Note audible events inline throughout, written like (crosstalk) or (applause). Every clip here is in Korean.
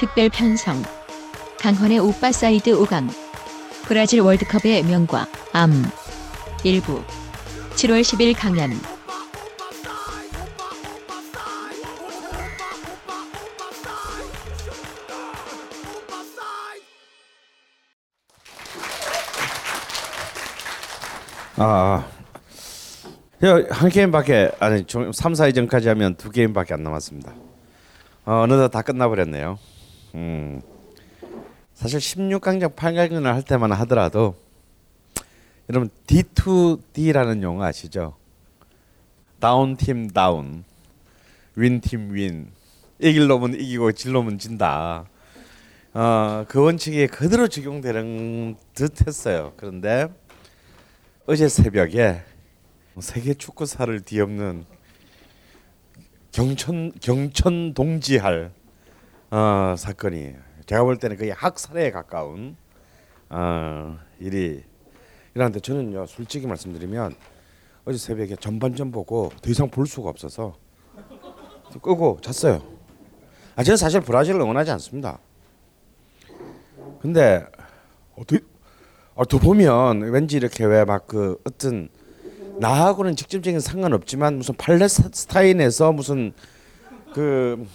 특별 편성. 강헌의 오빠 사이드 5강. 브라질 월드컵의 명과 암. 일부. 7월 10일 강연. 아, 야, 한 게임밖에 아니 3, 4회전까지 하면 두 게임밖에 안 남았습니다. 어, 어느덧 다 끝나버렸네요. 음, 사실 16강전 8강전을 할 때만 하더라도 여러분 D2D라는 용어 아시죠? 다운 팀 다운, 윈 팀 윈. 이길 놈은 이기고 질 놈은 진다. 어, 그 원칙이 그대로 적용되는 듯했어요. 그런데 어제 새벽에 세계 축구사를 뒤엎는 경천 경천 동지할 어, 사건이 제가 볼 때는 거의 학살에 가까운 어, 일이 일어났는데 저는요 솔직히 말씀드리면 어제 새벽에 전반전 보고 더 이상 볼 수가 없어서 끄고 잤어요. 아 저는 사실 브라질을 응원하지 않습니다. 근데 어떻게 어, 또 보면 왠지 이렇게 왜 막 그 어떤 나하고는 직접적인 상관없지만 무슨 팔레스타인에서 무슨 그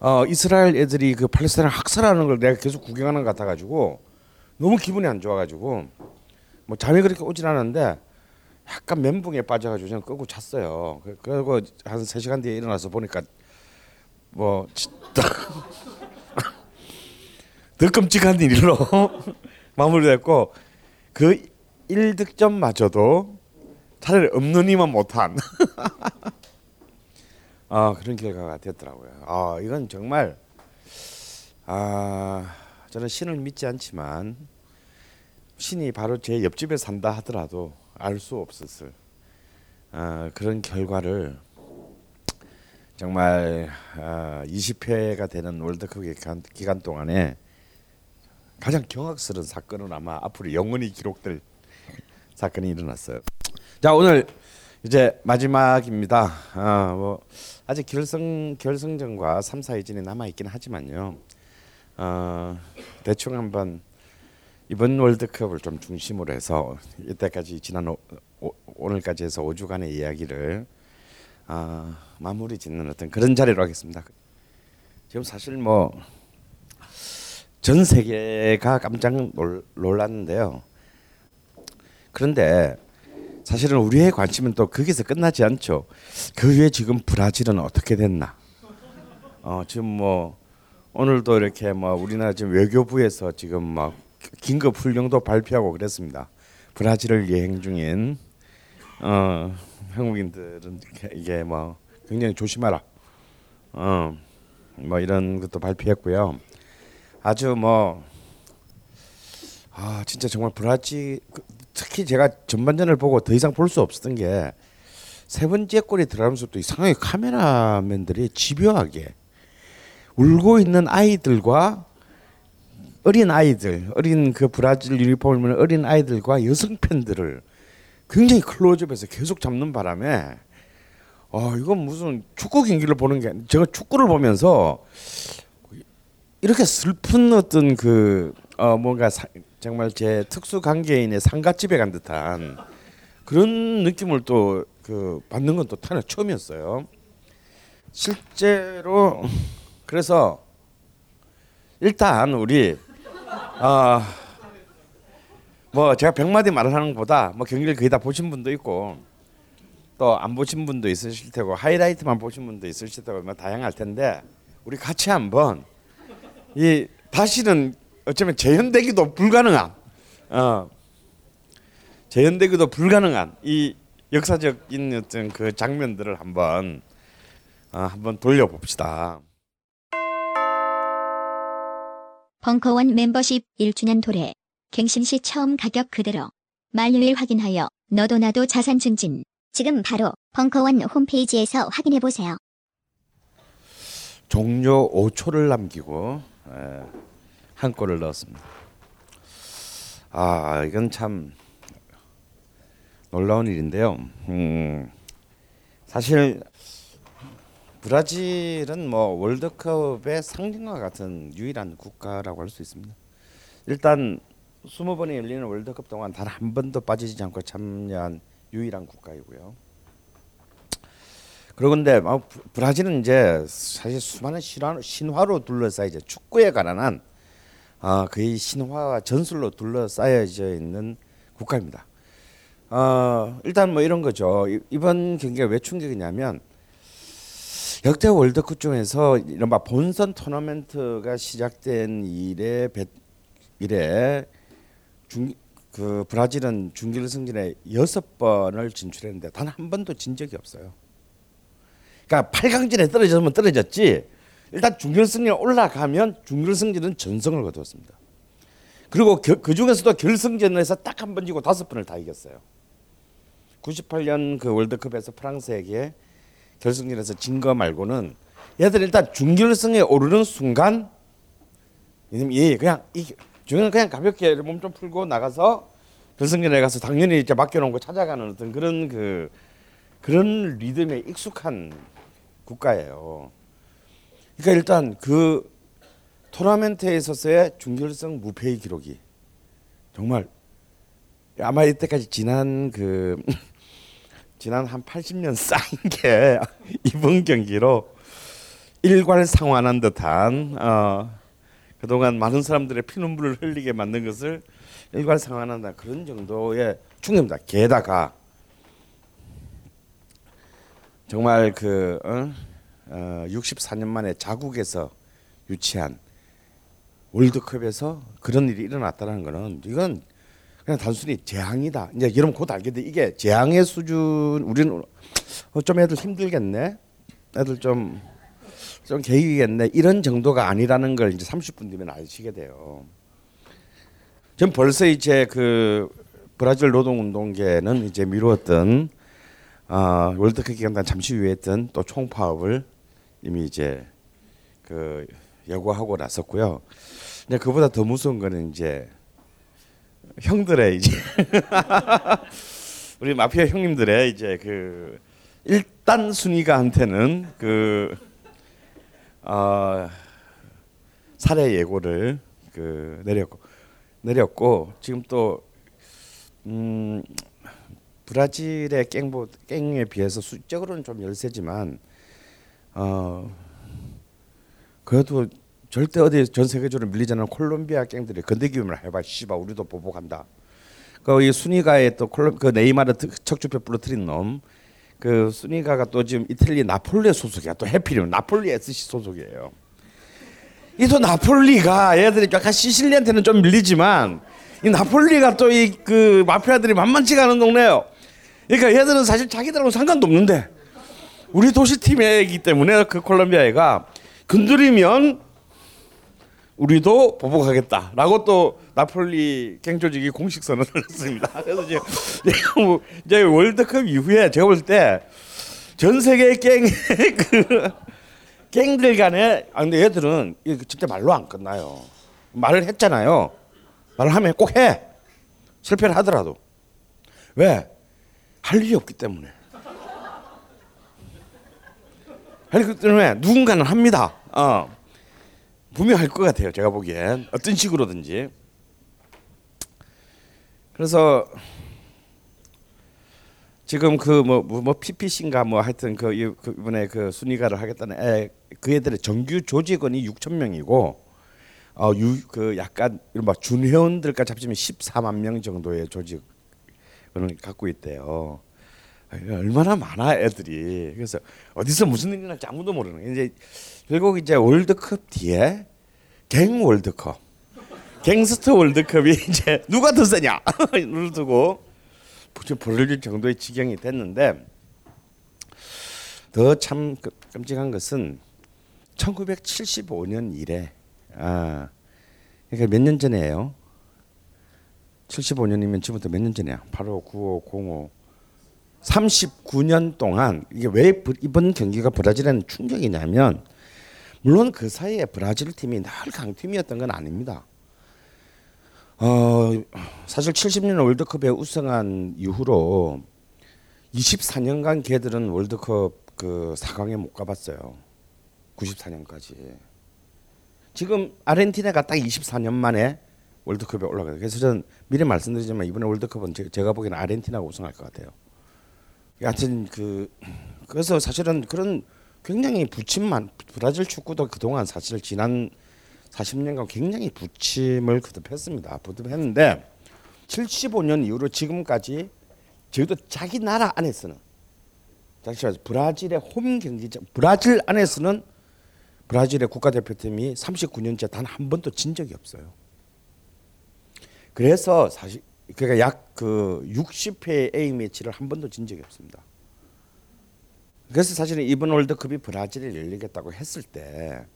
어, 이스라엘 애들이 그 팔레스타인을 학살하는 걸 내가 계속 구경하는 것 같아가지고 너무 기분이 안 좋아가지고 뭐 잠이 그렇게 오진 않았는데 약간 멘붕에 빠져가지고 저는 끄고 잤어요. 그- 그리고 한 세 시간 뒤에 일어나서 보니까 뭐 진짜 (laughs) 더 끔찍한 일로 (laughs) 마무리됐고 그 1득점마저도 차라리 없는 이만 못한 (laughs) 아 그런 결과가 됐더라고요. 아 이건 정말 아 저는 신을 믿지 않지만 신이 바로 제 옆집에 산다 하더라도 알 수 없었을 아, 그런 결과를 정말 아, 20회가 되는 월드컵 기간, 기간 동안에 가장 경악스러운 사건은 아마 앞으로 영원히 기록될 사건이 일어났어요. 자 오늘 이제 마지막입니다. 아, 뭐 아직 결승 결승전과 3, 4위전이 남아 있긴 하지만요. 어, 대충 한번 이번 월드컵을 좀 중심으로 해서 이때까지 지난 오, 오, 오늘까지 해서 5주간의 이야기를 아, 마무리 짓는 어떤 그런 자리로 하겠습니다. 지금 사실 뭐 전 세계가 깜짝 놀, 놀랐는데요. 그런데 사실은 우리의 관심은 또 거기서 끝나지 않죠. 그 위에 지금 브라질은 어떻게 됐나? 어, 지금 뭐 오늘도 이렇게 뭐 우리나라 지금 외교부에서 지금 막 긴급 훈령도 발표하고 그랬습니다. 브라질을 여행 중인 어, 한국인들은 이게 뭐 굉장히 조심하라. 어, 뭐 이런 것도 발표했고요. 아주 뭐 아, 진짜 정말 브라질 그, 특히 제가 전반전을 보고 더 이상 볼 수 없었던 게 세 번째 골이 들어가면서부터 이상하게 카메라맨들이 집요하게 울고 있는 아이들과 어린 아이들, 어린 그 브라질 유니폼을 입는 어린 아이들과 여성 팬들을 굉장히 클로즈업해서 계속 잡는 바람에 어 이건 무슨 축구 경기를 보는 게 제가 축구를 보면서 이렇게 슬픈 어떤 그 어 뭔가 사, 정말 제 특수 관계인의 상가집에 간 듯한 그런 느낌을 또 그 받는 건또 타나 처음이었어요. 실제로 그래서 일단 우리 어, 뭐 제가 백마디 말을 하는 것보다 뭐 경기를 거의 다 보신 분도 있고 또 안 보신 분도 있으실 테고 하이라이트만 보신 분도 있으실 테고 뭐 다양할 텐데 우리 같이 한번 이 다시는 어쩌면 재현되기도 불가능한 어 재현되기도 불가능한 이 역사적인 어떤 그 장면들을 한번 아, 한번 돌려봅시다. 벙커원 멤버십 1주년 도래. 갱신 시 처음 가격 그대로. 만료일 확인하여 너도 나도 자산 증진. 지금 바로 벙커원 홈페이지에서 확인해 보세요. 종료 5초를 남기고 에, 한 골을 넣었습니다. 아 이건 참 놀라운 일인데요. 음, 사실 브라질은 뭐 월드컵의 상징과 같은 유일한 국가라고 할 수 있습니다. 일단 20번이 열리는 월드컵 동안 단 한 번도 빠지지 않고 참여한 유일한 국가이고요. 그런데 뭐 브- 브라질은 이제 사실 수많은 신화, 신화로 둘러싸여 이제 축구에 관한 한 아, 거의 신화와 전술로 둘러싸여져 있는 국가입니다. 어, 일단 뭐 이런 거죠. 이- 이번 경기가 왜 충격이냐면 역대 월드컵 중에서 이른바 본선 토너먼트가 시작된 이래 배- 이래 중, 그 브라질은 준결승전에 여섯 번을 진출했는데 단 한 번도 진 적이 없어요. 그러니까 8강전에 떨어졌으면 떨어졌지. 일단 준결승에 올라가면 준결승전은 전성을 거두었습니다. 그리고 겨, 그 중에서도 결승전에서 딱 한 번 지고 다섯 번을 다 이겼어요. 98년 그 월드컵에서 프랑스에게 결승전에서 진 거 말고는 얘들 일단 준결승에 오르는 순간 예 그냥 이 중간 그냥 가볍게 몸 좀 풀고 나가서 결승전에 가서 당연히 이제 맡겨놓은 거 찾아가는 어떤 그런 그 그런 리듬에 익숙한 국가예요. 그러니까 일단 그 토너먼트에 있어서의 준결승 무패의 기록이 정말 아마 이때까지 지난 그 (laughs) 지난 한 80년 쌓인 게 (laughs) 이번 경기로 일괄상환한 듯한 어, 그동안 많은 사람들의 피눈물을 흘리게 만든 것을 일괄상환한다 그런 정도의 충격입니다. 게다가 정말 그 어? 어, 64년 만에 자국에서 유치한 월드컵에서 그런 일이 일어났다는 거는 이건 그냥 단순히 재앙이다. 이제 여러분 곧 알게 돼. 이게 재앙의 수준 우리는 어, 좀 애들 힘들겠네. 애들 좀좀 계기겠네. 이런 정도가 아니라는 걸 이제 30분 뒤면 아시게 돼요. 전 벌써 이제 그 브라질 노동운동계는 이제 미루었던 아, 월드컵 기간 동안 잠시 유예했던 또 총파업을 이미 이제 그 예고하고 나섰고요. 근데 그보다 더 무서운 거는 이제 형들의 이제 (laughs) 우리 마피아 형님들의 이제 그 일단 순위가한테는 그 어, 살해 예고를 그 내렸고 내렸고 지금 또 음, 브라질의 깽보 깽에 비해서 수적으로는 좀 열세지만 어 그래도 절대 어디 전 세계적으로 밀리지 않는 콜롬비아 깽들이 건드기만 해봐 씨발 우리도 보복한다. 그이 순위가에 또 콜롬 그 네이마르 특- 척추뼈 부러뜨린 놈. 그 순위가가 또 지금 이탈리 나폴리 소속이야. 또 해피리면 나폴리 SC 소속이에요. 이 또 나폴리가 얘들이 약간 시실리한테는 좀 밀리지만 이 나폴리가 또 이 그 마피아들이 만만치가 않은 동네예요. 그러니까 얘들은 사실 자기들하고 상관도 없는데 우리 도시팀이기 때문에 그 콜롬비아 애가 건드리면 우리도 보복하겠다라고 또 나폴리 갱 조직이 공식 선언을 (laughs) 했습니다. 그래서 뭐 이제 월드컵 이후에 제가 볼 때 전 세계 갱의 (laughs) 그 갱들 간에 아 근데 얘들은 진짜 말로 안 끝나요. 말을 했잖아요. 말을 하면 꼭 해. 실패를 하더라도 왜? 할 일이 없기 때문에. 없기 때문에 누군가는 합니다. 어. 분명 할것 같아요. 제가 보기엔 어떤 식으로든지. 그래서 지금 그 뭐뭐 PPC인가 뭐 하여튼 그, 이- 그 이번에 그 순위가를 하겠다는 애, 그 애들의 정규 조직원이 6천 명이고 어유 그 약간 막 준회원들까지 합치면 14만 명 정도의 조직을 갖고 있대요. 아, 이거 얼마나 많아 애들이 그래서 어디서 무슨 일이 날지 아무도 모르는. 이제 결국 이제 월드컵 뒤에 갱 월드컵 갱스터 월드컵이 (laughs) 이제 누가 더 세냐 를 (laughs) 두고 지금 벌어질 정도의 지경이 됐는데 더 참 끔찍한 것은 1975년 이래 아 그러니까 몇 년 전이에요. 75년이면 지금부터 몇 년 전이야? 85, 95, 05 39년 동안 이게 왜 브- 이번 경기가 브라질에는 충격이냐면 물론 그 사이에 브라질 팀이 늘 강팀이었던 건 아닙니다. 어 사실 70년 월드컵에 우승한 이후로 24년간 걔들은 월드컵 그 4강에 못 가봤어요. 94년까지. 지금 아르헨티나가 딱 24년 만에 월드컵에 올라가요. 그래서 저는 미리 말씀드리지만 이번에 월드컵은 제- 제가 보기에는 아르헨티나가 우승할 것 같아요. 하여튼 그 그래서 사실은 그런 굉장히 부침만 브라질 축구도 그동안 사실 지난 40년간 굉장히 부침을 거듭했습니다. 거듭했는데 75년 이후로 지금까지 저희도 자기 나라 안에서는 잠시만 브라질의 홈 경기장 브라질 안에서는 브라질의 국가대표팀이 39년째 단 한 번도 진 적이 없어요. 그래서 사실 그러니까 약 그 60회 A 매치를 한 번도 진 적이 없습니다. 그래서 사실은 이번 월드컵이 브라질에 열리겠다고 했을 때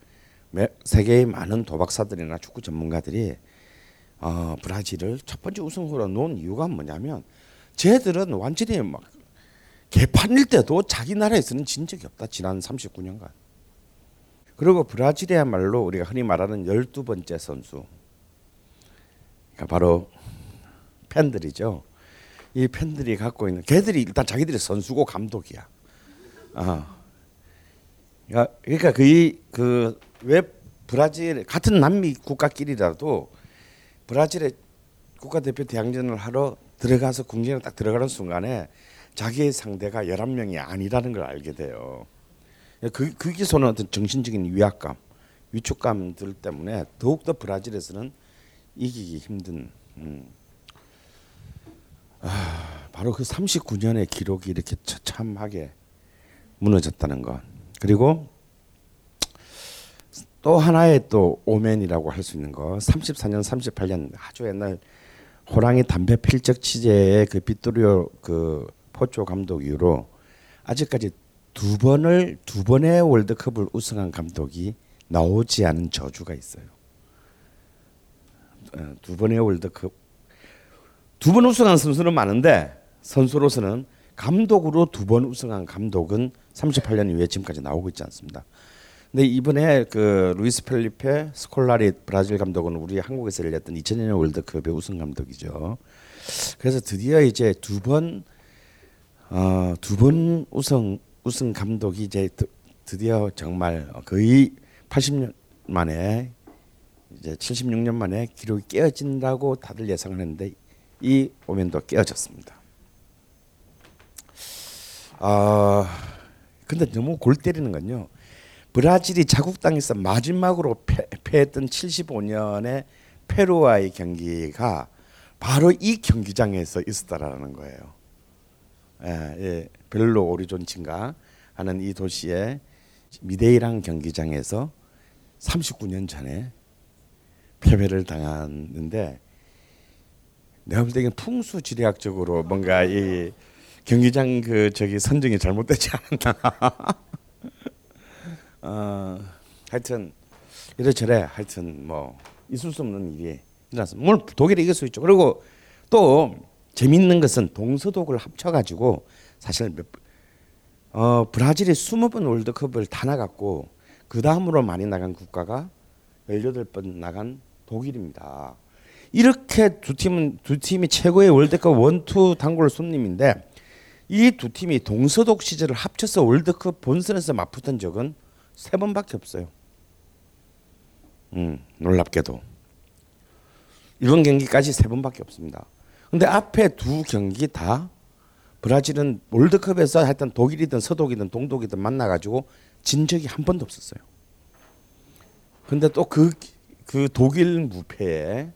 매- 세계의 많은 도박사들이나 축구 전문가들이 어, 브라질을 첫 번째 우승으로 놓은 이유가 뭐냐면 쟤들은 완전히 막 개판일 때도 자기 나라에서는 진 적이 없다 지난 39년간. 그리고 브라질이야말로 우리가 흔히 말하는 열두 번째 선수. 그러니까 바로 팬들이죠. 이 팬들이 갖고 있는 걔들이 일단 자기들이 선수고 감독이야. 아. 야, 그러니까 그왜 브라질 같은 남미 국가끼리라도 브라질의 국가대표 대항전을 하러 들어가서 궁전에 딱 들어가는 순간에 자기의 상대가 11명이 아니라는 걸 알게 돼요. 그 거기서 는 어떤 정신적인 위압감, 위축감들 때문에 더욱 더 브라질에서는 이기기 힘든 음. 아, 바로 그 39년의 기록이 이렇게 처참하게 무너졌다는 것. 그리고 또 하나의 또 오맨이라고 할 수 있는 거. 34년, 38년 아주 옛날 호랑이 담배 필적 취재의 그 비토리오 그 포초 감독 이후로 아직까지 두 번을 두 번의 월드컵을 우승한 감독이 나오지 않은 저주가 있어요. 어, 두 번의 월드컵 두 번 우승한 선수는 많은데 선수로서는 감독으로 두 번 우승한 감독은 38년 이후에 지금까지 나오고 있지 않습니다. 근데 이번에 그 루이스 펠리페 스콜라리 브라질 감독은 우리 한국에서 열렸던 2000년 월드컵의 우승 감독이죠. 그래서 드디어 이제 두 번 어, 우승 우승 감독이 이제 드, 드디어 정말 거의 80년 만에 이제 76년 만에 기록이 깨어진다고 다들 예상을 했는데 이 오면도 깨어졌습니다. 아 근데 너무 골 때리는 건요. 브라질이 자국 땅에서 마지막으로 패, 패했던 75년의 페루와의 경기가 바로 이 경기장에서 있었다라는 거예요. 예, 예, 벨로 오리존친가 하는 이 도시의 미데이랑 경기장에서 39년 전에 패배를 당했는데 내가 볼때 이건 풍수 지리학적으로 뭔가 이 경기장 그 저기 선정이 잘못되지 않았나. (laughs) 어, 하여튼 이래저래 하여튼 뭐 있을 수 없는 일이 일어났습니다. 물론 독일이 이길 수 있죠. 그리고 또 재밌는 것은 동서독을 합쳐가지고 사실 몇, 어, 브라질이 20번 월드컵을 다 나갔고 그 다음으로 많이 나간 국가가 18번 나간 독일입니다. 이렇게 두 팀은 두 팀이 최고의 월드컵 원투 단골 손님인데 이 두 팀이 동서독 시절을 합쳐서 월드컵 본선에서 맞붙은 적은 세 번밖에 없어요. 음, 놀랍게도 이번 경기까지 세 번밖에 없습니다. 근데 앞에 두 경기 다 브라질은 월드컵에서 하여튼 독일이든 서독이든 동독이든 만나가지고 진 적이 한 번도 없었어요. 근데 또 그 그 독일 무패의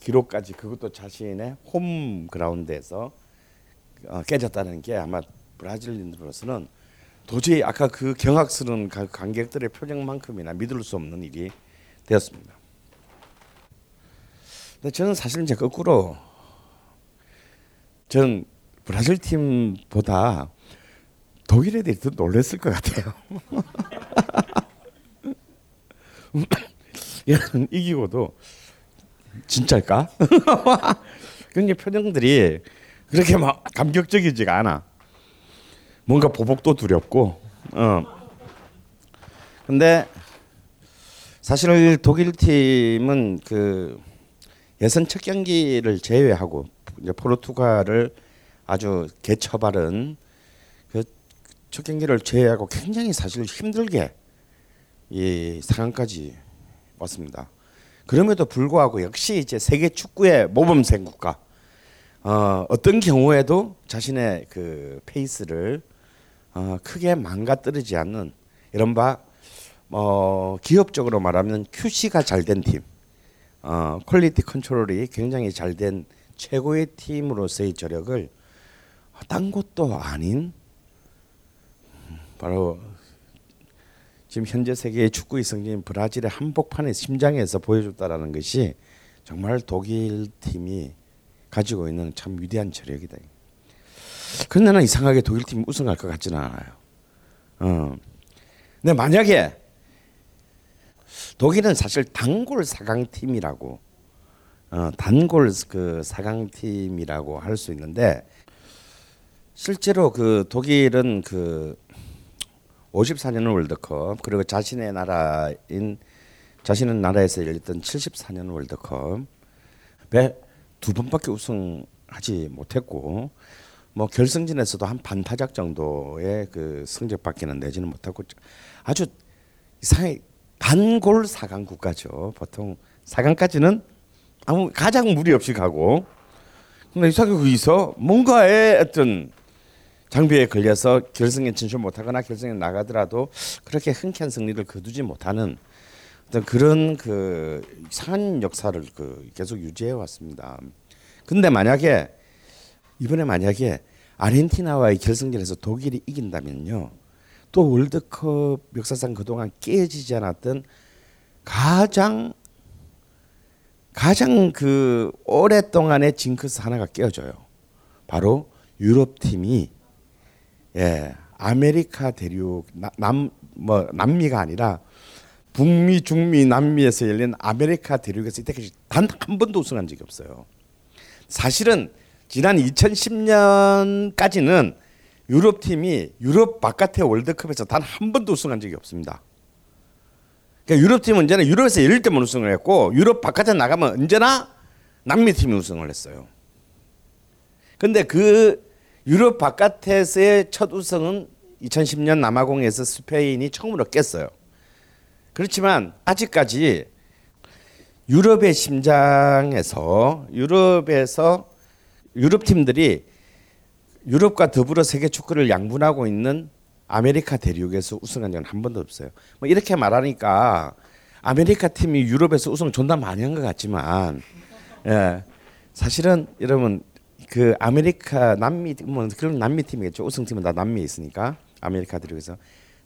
기록까지 그것도 자신의 홈 그라운드에서 어, 깨졌다는 게 아마 브라질인으로서는 도저히 아까 그 경악스러운 가- 관객들의 표정만큼이나 믿을 수 없는 일이 되었습니다. 근데 저는 사실 이제 거꾸로 저는 브라질 팀보다 독일에 대해 더 놀랐을 것 같아요. (laughs) 이기고도 진짜일까? (laughs) 굉장히 표정들이 그렇게 막 감격적이지가 않아. 뭔가 보복도 두렵고. 어. 근데 사실 독일 팀은 그 예선 첫 경기를 제외하고 이제 포르투갈을 아주 개처바른 그 첫 경기를 제외하고 굉장히 사실 힘들게 이 상황까지 왔습니다. 그럼에도 불구하고 역시 이제 세계 축구의 모범생 국가. 어, 어떤 경우에도 자신의 그 페이스를 어, 크게 망가뜨리지 않는 이런 바 어, 기업적으로 말하면 QC가 잘 된 팀, 어, quality control이 굉장히 잘 된 최고의 팀으로서의 저력을 딴 곳도 아닌 바로 지금 현재 세계의 축구의 성지인 브라질의 한복판의 심장에서 보여줬다라는 것이 정말 독일 팀이 가지고 있는 참 위대한 저력이다. 그런데 나는 이상하게 독일 팀이 우승할 것 같지는 않아요. 어. 근데 만약에 독일은 사실 단골 4강 팀이라고 어, 단골 그 4강 팀이라고 할 수 있는데 실제로 그 독일은 그 54년 월드컵 그리고 자신의 나라인 자신의 나라에서 열렸던 74년 월드컵에 두 번밖에 우승하지 못했고 뭐 결승전에서도 한 반타작 정도의 그 성적밖에는 내지는 못하고 아주 이상해. 단골 4강 국가죠. 보통 4강까지는 아무 가장 무리 없이 가고. 근데 이상하게 거기서 뭔가의 어떤 장비에 걸려서 결승에 진출 못하거나 결승에 나가더라도 그렇게 흔쾌한 승리를 거두지 못하는 어떤 그런 그 이상한 역사를 그 계속 유지해 왔습니다. 근데 만약에 이번에 만약에 아르헨티나와의 결승전에서 독일이 이긴다면요. 또 월드컵 역사상 그동안 깨지지 않았던 가장 가장 그 오랫동안의 징크스 하나가 깨어져요. 바로 유럽 팀이 예 아메리카 대륙 남 뭐 남미가 아니라 북미 중미 남미에서 열린 아메리카 대륙에서 이때까지 단 한 번도 우승한 적이 없어요. 사실은 지난 2010년까지는 유럽 팀이 유럽 바깥의 월드컵에서 단 한 번도 우승한 적이 없습니다. 그러니까 유럽 팀은 언제나 유럽에서 열릴 때만 우승을 했고 유럽 바깥에 나가면 언제나 남미 팀이 우승을 했어요. 근데 그 유럽 바깥에서의 첫 우승은 2010년 남아공에서 스페인이 처음으로 깼어요. 그렇지만 아직까지 유럽의 심장에서 유럽에서 유럽 팀들이 유럽과 더불어 세계 축구를 양분하고 있는 아메리카 대륙에서 우승한 적은 한 번도 없어요. 뭐 이렇게 말하니까 아메리카 팀이 유럽에서 우승 존나 많이 한 것 같지만 예. 사실은 여러분 그 아메리카 남미 뭐 그런 남미 팀이겠죠. 우승 팀은 다 남미에 있으니까 아메리카 대륙에서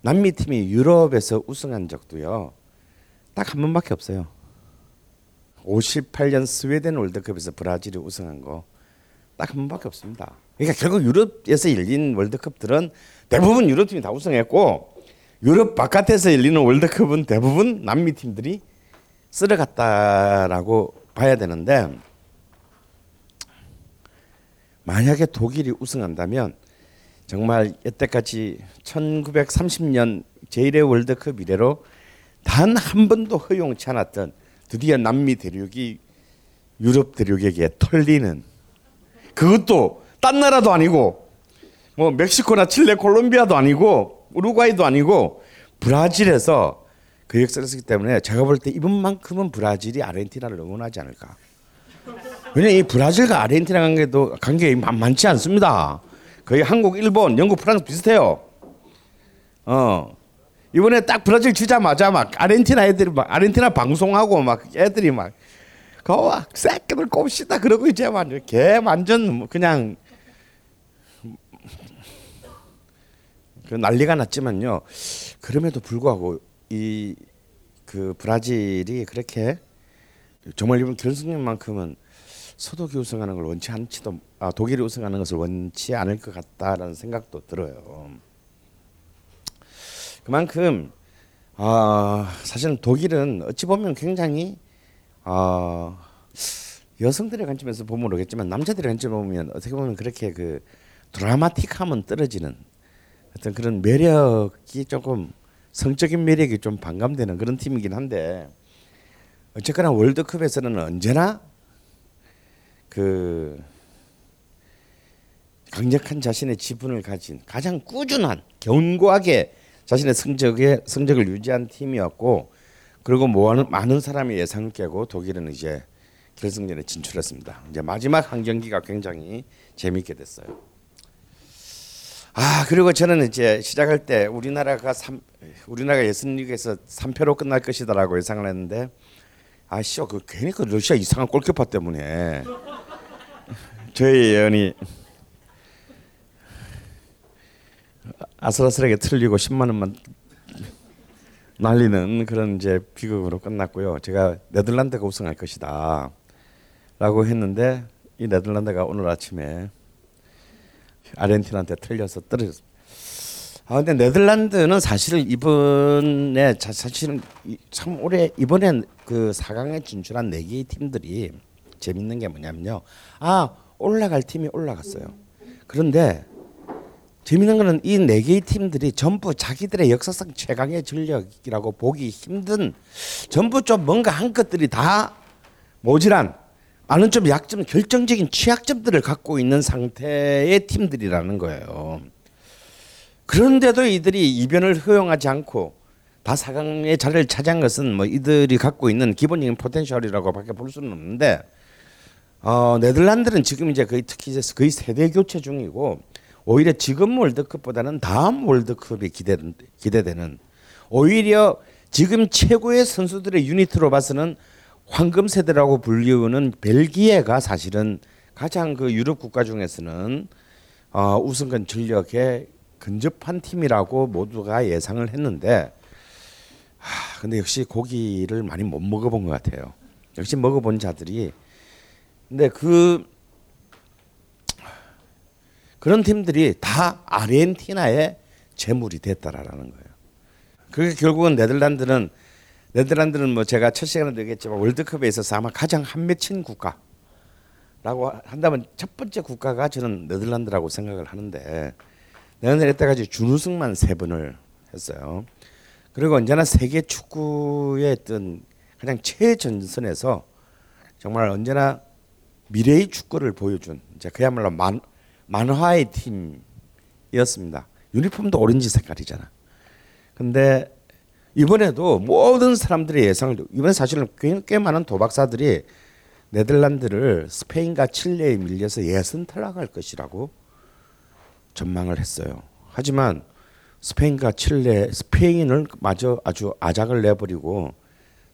남미 팀이 유럽에서 우승한 적도요. 딱 한 번밖에 없어요. 58년 스웨덴 월드컵에서 브라질이 우승한 거 딱 한 번밖에 없습니다. 그러니까 결국 유럽에서 열린 월드컵들은 대부분 유럽 팀이 다 우승했고 유럽 바깥에서 열리는 월드컵은 대부분 남미 팀들이 쓸어갔다라고 봐야 되는데 만약에 독일이 우승한다면 정말 여태까지 1930년 제1회 월드컵 이래로 단 한 번도 허용치 않았던 드디어 남미 대륙이 유럽 대륙에게 털리는 그것도 딴 나라도 아니고 뭐 멕시코나 칠레, 콜롬비아도 아니고 우루과이도 아니고 브라질에서 그 역사를 쓰기 때문에 제가 볼 때 이번만큼은 브라질이 아르헨티나를 응원하지 않을까. 왜냐 이 브라질과 아르헨티나 관계도 관계 만만치 않습니다. 거의 한국, 일본, 영국, 프랑스 비슷해요. 어 이번에 딱 브라질 치자마자 막 아르헨티나 애들이 막 아르헨티나 방송하고 막 애들이 막 거와 새끼들 꼽시다 그러고 이제 막개 완전 그냥 그 난리가 났지만요. 그럼에도 불구하고 이 그 브라질이 그렇게 정말 이번 결승전만큼은 소독이 우승하는 걸 원치 않지도 아 독일이 우승하는 것을 원치 않을 것 같다라는 생각도 들어요. 그만큼 아 사실 독일은 어찌 보면 굉장히 아 여성들의 관점에서 보면 모르겠지만 남자들의 관점에서 보면 어떻게 보면 그렇게 그 드라마틱함은 떨어지는 어떤 그런 매력이 조금 성적인 매력이 좀 반감되는 그런 팀이긴 한데 어쨌거나 월드컵에서는 언제나 그 강력한 자신의 지분을 가진 가장 꾸준한 견고하게 자신의 성적에 성적을 유지한 팀이었고 그리고 모아는 많은 사람의 예상을 깨고 독일은 이제 결승전에 진출했습니다. 이제 마지막 한 경기가 굉장히 재미있게 됐어요. 아 그리고 저는 이제 시작할 때 우리나라가 3, 우리나라가 예선 리그에서 3패로 끝날 것이다라고 예상을 했는데 아씨어 그 괜히 그 러시아 이상한 골키퍼 때문에 저희 예언이 아슬아슬하게 틀리고 10만 원만 날리는 그런 이제 비극으로 끝났고요. 제가 네덜란드가 우승할 것이다라고 했는데 이 네덜란드가 오늘 아침에 아르헨티나한테 틀려서 떨어졌습니다. 아 근데 네덜란드는 사실 이번에 사실은 참 올해 이번에 그 4강에 진출한 네 개의 팀들이 재밌는 게 뭐냐면요. 아 올라갈 팀이 올라갔어요. 그런데 재밌는 거는 이 네 개의 팀들이 전부 자기들의 역사상 최강의 전력이라고 보기 힘든 전부 좀 뭔가 한 것들이 다 모질한 많은 좀 약점 결정적인 취약점들을 갖고 있는 상태의 팀들이라는 거예요. 그런데도 이들이 이변을 허용하지 않고 다 4강의 자리를 차지한 것은 뭐 이들이 갖고 있는 기본적인 포텐셜이라고밖에 볼 수는 없는데 어, 네덜란드는 지금 이제 거의 특히 이제 거의 세대 교체 중이고 오히려 지금 월드컵보다는 다음 월드컵이 기대 기대되는 오히려 지금 최고의 선수들의 유니트로 봐서는 황금 세대라고 불리우는 벨기에가 사실은 가장 그 유럽 국가 중에서는 어, 우승권 전력에 근접한 팀이라고 모두가 예상을 했는데 하, 근데 역시 고기를 많이 못 먹어본 것 같아요. 역시 먹어본 자들이 근데 그 그런 팀들이 다 아르헨티나의 재물이 됐다라는 거예요. 그게 결국은 네덜란드는 네덜란드는 뭐 제가 첫 시간에 얘기했지만 월드컵에 있어서 아마 가장 한맺힌 국가라고 한다면 첫 번째 국가가 저는 네덜란드라고 생각을 하는데 네덜란드 이때까지 준우승만 세 번을 했어요. 그리고 언제나 세계 축구의 어떤 가장 최전선에서 정말 언제나 미래의 축구를 보여준 이제 그야말로 만, 만화의 팀이었습니다. 유니폼도 오렌지 색깔이잖아. 근데 이번에도 모든 사람들의 예상을 이번 사실은 꽤, 꽤 많은 도박사들이 네덜란드를 스페인과 칠레에 밀려서 예선 탈락할 것이라고 전망을 했어요. 하지만 스페인과 칠레, 스페인을 마저 아주 아작을 내버리고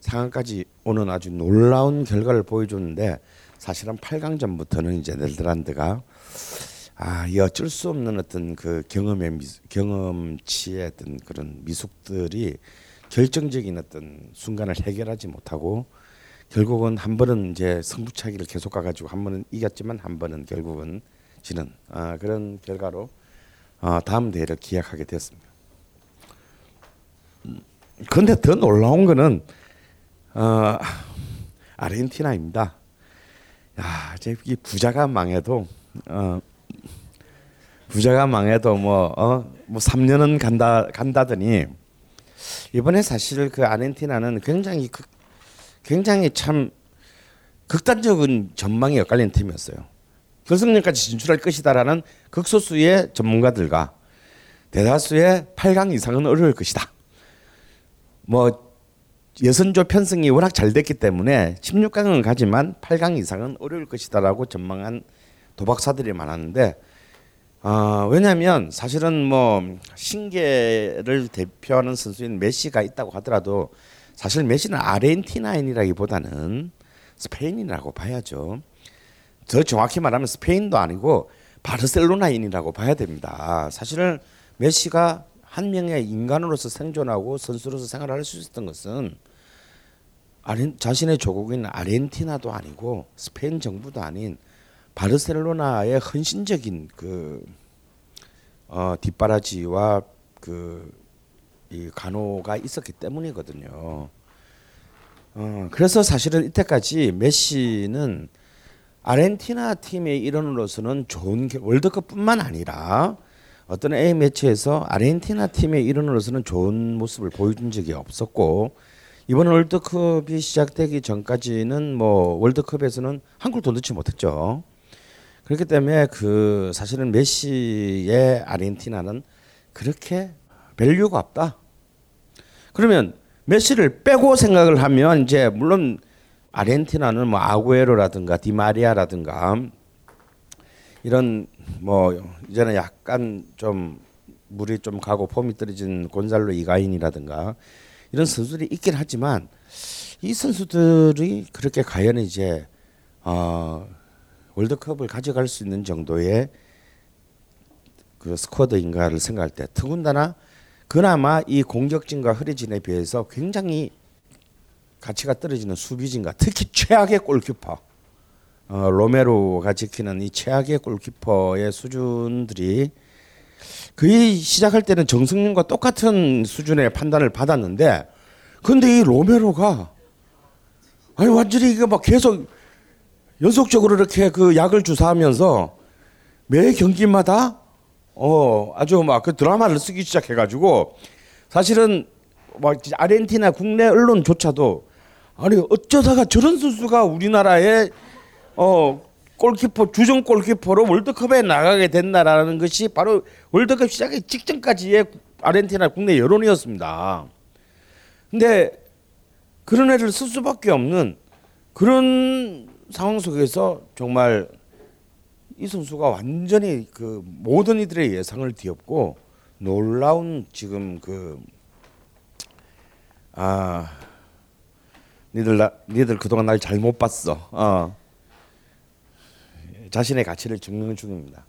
상황까지 오는 아주 놀라운 결과를 보여줬는데 사실은 8강전부터는 이제 네덜란드가 아, 이 어쩔 수 없는 어떤 그 경험의 미수, 경험치의 어떤 그런 미숙들이 결정적인 어떤 순간을 해결하지 못하고 결국은 한 번은 이제 승부차기를 계속 가가지고 한 번은 이겼지만 한 번은 결국은 지는 아, 그런 결과로 아, 다음 대회를 기약하게 됐습니다. 그런데 더 놀라운 거는 어, 아르헨티나입니다. 야, 이제 이 부자가 망해도 어, 부자가 망해도 뭐 어, 뭐 3년은 간다 간다더니 이번에 사실 그 아르헨티나는 굉장히 극, 굉장히 참 극단적인 전망이 엇갈린 팀이었어요. 결승전까지 진출할 것이다라는 극소수의 전문가들과 대다수의 8강 이상은 어려울 것이다. 뭐 예선조 편승이 워낙 잘 됐기 때문에 16강은 가지만 8강 이상은 어려울 것이다라고 전망한 도박사들이 많았는데 아 왜냐하면 사실은 뭐 신계를 대표하는 선수인 메시가 있다고 하더라도 사실 메시는 아르헨티나인이라기보다는 스페인이라고 봐야죠. 더 정확히 말하면 스페인도 아니고 바르셀로나인이라고 봐야 됩니다. 사실은 메시가 한 명의 인간으로서 생존하고 선수로서 생활할 수 있었던 것은 자신의 조국인 아르헨티나도 아니고 스페인 정부도 아닌 바르셀로나의 헌신적인 그 어, 뒷바라지와 그 이 간호가 있었기 때문이거든요. 어, 그래서 사실은 이때까지 메시는 아르헨티나 팀의 일원으로서는 좋은 월드컵뿐만 아니라 어떤 A 매치에서 아르헨티나 팀의 일원으로서는 좋은 모습을 보여준 적이 없었고 이번 월드컵이 시작되기 전까지는 뭐 월드컵에서는 한 골도 넣지 못했죠. 그렇기 때문에 그 사실은 메시의 아르헨티나는 그렇게 value가 없다. 그러면 메시를 빼고 생각을 하면 이제 물론 아르헨티나는 뭐 아구에로라든가 디마리아라든가 이런 뭐 이제는 약간 좀 물이 좀 가고 폼이 떨어진 곤살로 이가인이라든가 이런 선수들이 있긴 하지만 이 선수들이 그렇게 과연 이제 어 월드컵을 가져갈 수 있는 정도의 그 스쿼드인가를 생각할 때 더군다나 그나마 이 공격진과 흐리진에 비해서 굉장히 가치가 떨어지는 수비진과 특히 최악의 골키퍼 어, 로메로가 지키는 이 최악의 골키퍼의 수준들이 거의 시작할 때는 정승님과 똑같은 수준의 판단을 받았는데 근데 이 로메로가 아니 완전히 이게 막 계속 연속적으로 이렇게 그 약을 주사하면서 매 경기마다 어 아주 막 그 드라마를 쓰기 시작해가지고 사실은 막 아르헨티나 국내 언론조차도 아니 어쩌다가 저런 선수가 우리나라에 어 골키퍼 주전 골키퍼로 월드컵에 나가게 됐나라는 것이 바로 월드컵 시작의 직전까지의 아르헨티나 국내 여론이었습니다. 근데 그런 애를 쓸 수밖에 없는 그런 상황 속에서 정말 이 선수가 완전히 그 모든 이들의 예상을 뒤엎고 놀라운 지금 그 아 니들 나 니들 그동안 날 잘못 봤어. 어. 자신의 가치를 증명 중입니다.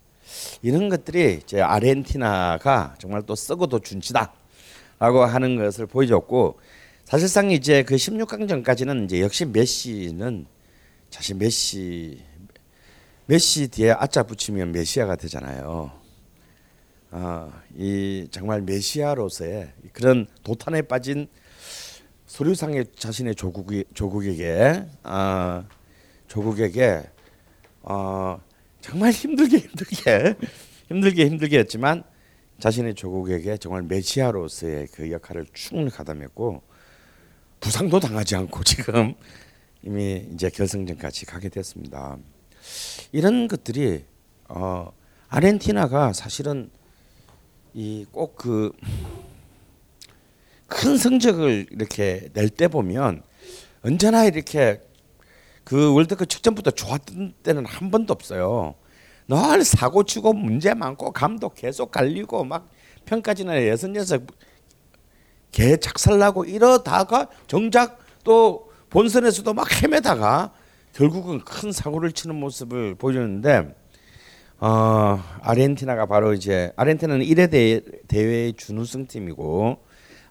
이런 것들이 이제 아르헨티나가 정말 또 썩어도 준치다라고 하는 것을 보여줬고 사실상 이제 그 16강전까지는 이제 역시 메시는 사실 메시 메시 뒤에 아짜 붙이면 메시아가 되잖아요. 아, 이 정말 메시아로서의 그런 도탄에 빠진 소류상의 자신의 조국이 조국에게 아, 조국에게 어, 정말 힘들게 힘들게 힘들게 힘들게 했지만 자신의 조국에게 정말 메시아로서의 그 역할을 충분히 가담했고 부상도 당하지 않고 지금 이미 이제 결승전까지 가게 됐습니다. 이런 것들이 어, 아르헨티나가 사실은 이 꼭그 큰 성적을 이렇게 낼 때 보면 언제나 이렇게 그 월드컵 직전부터 좋았던 때는 한 번도 없어요. 늘 사고 치고 문제 많고 감독 계속 갈리고 막 평가지나 예선 녀석 개 작살나고 이러다가 정작 또 본선에서도 막 헤매다가 결국은 큰 사고를 치는 모습을 보여줬는데 어, 아르헨티나가 바로 이제 아르헨티나는 1회 대회, 대회의 준우승 팀이고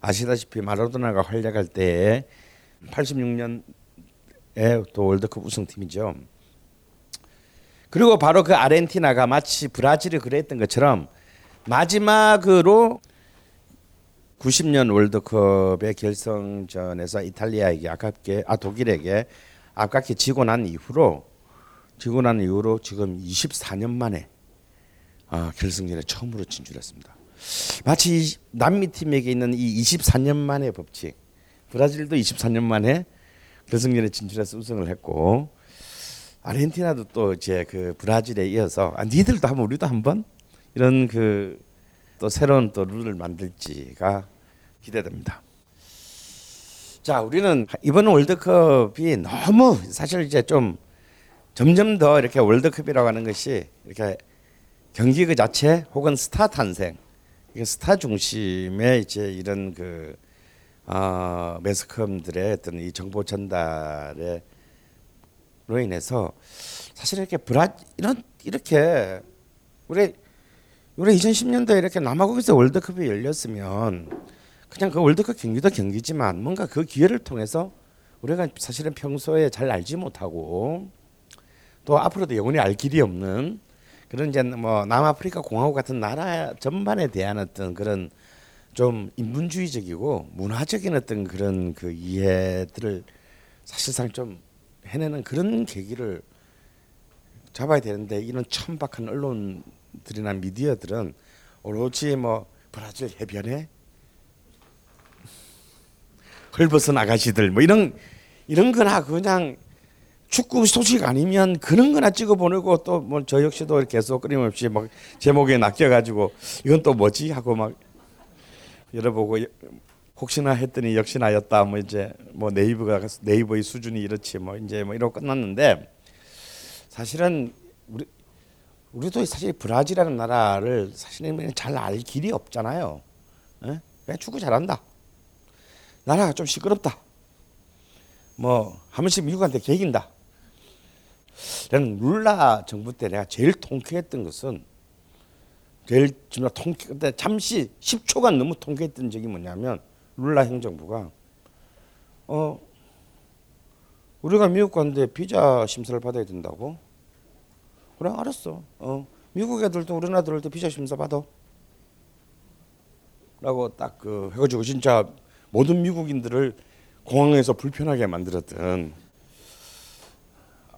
아시다시피 마라도나가 활약할 때 86년 또 월드컵 우승팀이죠. 그리고 바로 그 아르헨티나가 마치 브라질을 그랬던 것처럼 마지막으로 90년 월드컵의 결승전에서 이탈리아에게 아깝게 아 독일에게 아깝게 지고 난 이후로 지고 난 이후로 지금 24년 만에 아, 결승전에 처음으로 진출했습니다. 마치 남미 팀에게 있는 이 24년 만의 법칙. 브라질도 24년 만에 결승전에 진출해서 우승을 했고 아르헨티나도 또 이제 그 브라질에 이어서 아, 니들도 한번 우리도 한번 이런 그 또 새로운 또 룰을 만들지가 기대됩니다. 자, 우리는 이번 월드컵이 너무 사실 이제 좀 점점 더 이렇게 월드컵이라고 하는 것이 이렇게 경기 그 자체 혹은 스타 탄생 스타 중심의 이제 이런 그 어, 매스컴들의 어떤 이 정보 전달에 로 인해서 사실 이렇게 브라 이런 이렇게 우리 우리 2010년도에 이렇게 남아공에서 월드컵이 열렸으면 그냥 그 월드컵 경기도 경기지만 뭔가 그 기회를 통해서 우리가 사실은 평소에 잘 알지 못하고 또 앞으로도 영원히 알 길이 없는 그런 이제 뭐 남아프리카 공화국 같은 나라 전반에 대한 어떤 그런 좀 인문주의적이고 문화적인 어떤 그런 그 이해들을 사실상 좀 해내는 그런 계기를 잡아야 되는데 이런 천박한 언론들이나 미디어들은 오로지 뭐 브라질 해변에 헐벗은 아가씨들 뭐 이런 이런 거나 그냥 축구 소식 아니면 그런 거나 찍어 보내고 또 뭐 저 역시도 계속 끊임없이 막 제목에 낚여 가지고 이건 또 뭐지 하고 막 열어보고 혹시나 했더니 역시나였다 뭐 이제 뭐 네이버가 네이버의 수준이 이렇지 뭐 이제 뭐 이러고 끝났는데 사실은 우리 우리도 사실 브라질이라는 나라를 사실은 잘 알 길이 없잖아요. 예? 그냥 축구 잘한다. 나라가 좀 시끄럽다. 뭐 한 번씩 미국한테 개긴다. 나는 룰라 정부 때 내가 제일 통쾌했던 것은 제일 정말 통쾌 근데 잠시 10초간 너무 통쾌했던 적이 뭐냐면 룰라 행정부가 어 우리가 미국 갔는데 비자 심사를 받아야 된다고? 그래 알았어. 어 미국 애들도 우리나라 들어올 때 비자 심사 받아. 라고 딱 그 해가지고 진짜 모든 미국인들을 공항에서 불편하게 만들었던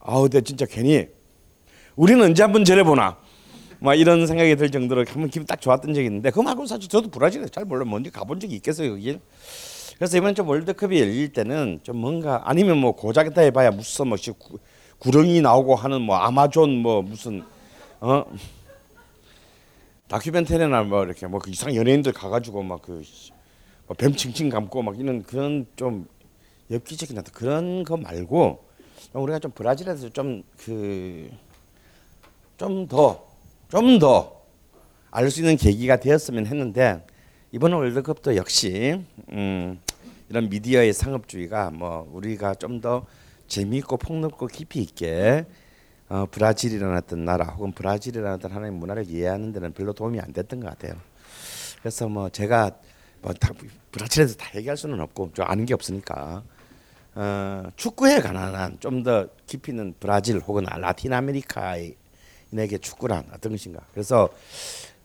아우 내 진짜 괜히 우리는 언제 한번 저래보나? 막 이런 생각이 들 정도로 한번 기분 딱 좋았던 적이 있는데 그 말고는 사실 저도 브라질에 잘 몰라. 뭔지 가본 적이 있겠어요 여기 그래서 이번 좀 월드컵이 열릴 때는 좀 뭔가 아니면 뭐 고작이다 해봐야 무슨 뭐 구렁이 나오고 하는 뭐 아마존 뭐 무슨 어? 다큐멘터리나 뭐 이렇게 뭐 그 이상 연예인들 가가지고 막그 뭐뱀 칭칭 감고 막 이런 그런 좀 엽기적인 그런 거 말고 우리가 좀 브라질에서 좀 그 좀 더 좀 더 알 수 있는 계기가 되었으면 했는데 이번 월드컵도 역시 음, 이런 미디어의 상업주의가 뭐 우리가 좀 더 재미있고 폭넓고 깊이 있게 어, 브라질이라는 어떤 나라 혹은 브라질이라는 어떤 하나의 문화를 이해하는 데는 별로 도움이 안 됐던 것 같아요. 그래서 뭐 제가 뭐 다 브라질에서 다 얘기할 수는 없고 저 아는 게 없으니까 어, 축구에 관한 좀 더 깊이 있는 브라질 혹은 라틴 아메리카인에게 축구란 어떤 것인가. 그래서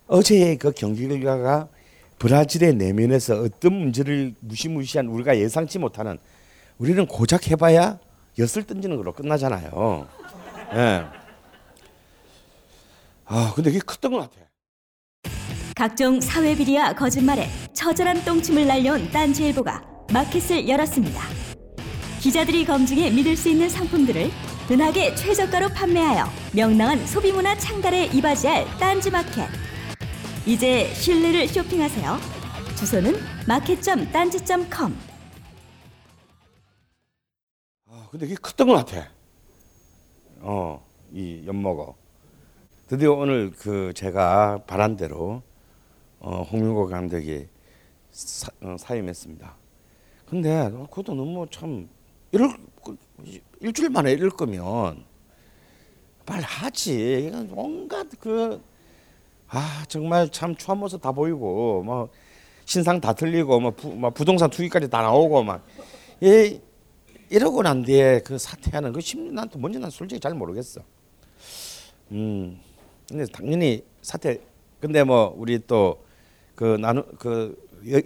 어제의 그 경기 결과가 브라질의 내면에서 어떤 문제를 무시무시한 우리가 예상치 못하는 우리는 고작 해봐야 엿을 던지는 걸로 끝나잖아요. 예. 아 근데 그게 컸던 것 같아. 각종 사회 비리와 거짓말에 처절한 똥침을 날려온 딴지일보가 마켓을 열었습니다. 기자들이 검증해 믿을 수 있는 상품들을 은하계 최저가로 판매하여 명랑한 소비문화 창달에 이바지할 딴지마켓. 이제 신뢰를 쇼핑하세요. 주소는 마켓.딴지.com. 아 근데 그게 컸던 것 같아. 어이 엿먹어. 드디어 오늘 그 제가 바란 대로 어, 홍명보 감독이 사, 어, 사임했습니다. 근데 그것도 너무 참 이럴 일주일 만에 이럴 거면 빨리 하지. 온갖 그 아 정말 참 추한 모습 다 보이고 뭐 신상 다 틀리고 뭐, 부, 뭐 부동산 투기까지 다 나오고 막 이, 이러고 난 뒤에 그 사퇴하는 그 심리 난또 뭔지 난 솔직히 잘 모르겠어. 음 근데 당연히 사퇴 근데 뭐 우리 또 그 나누 그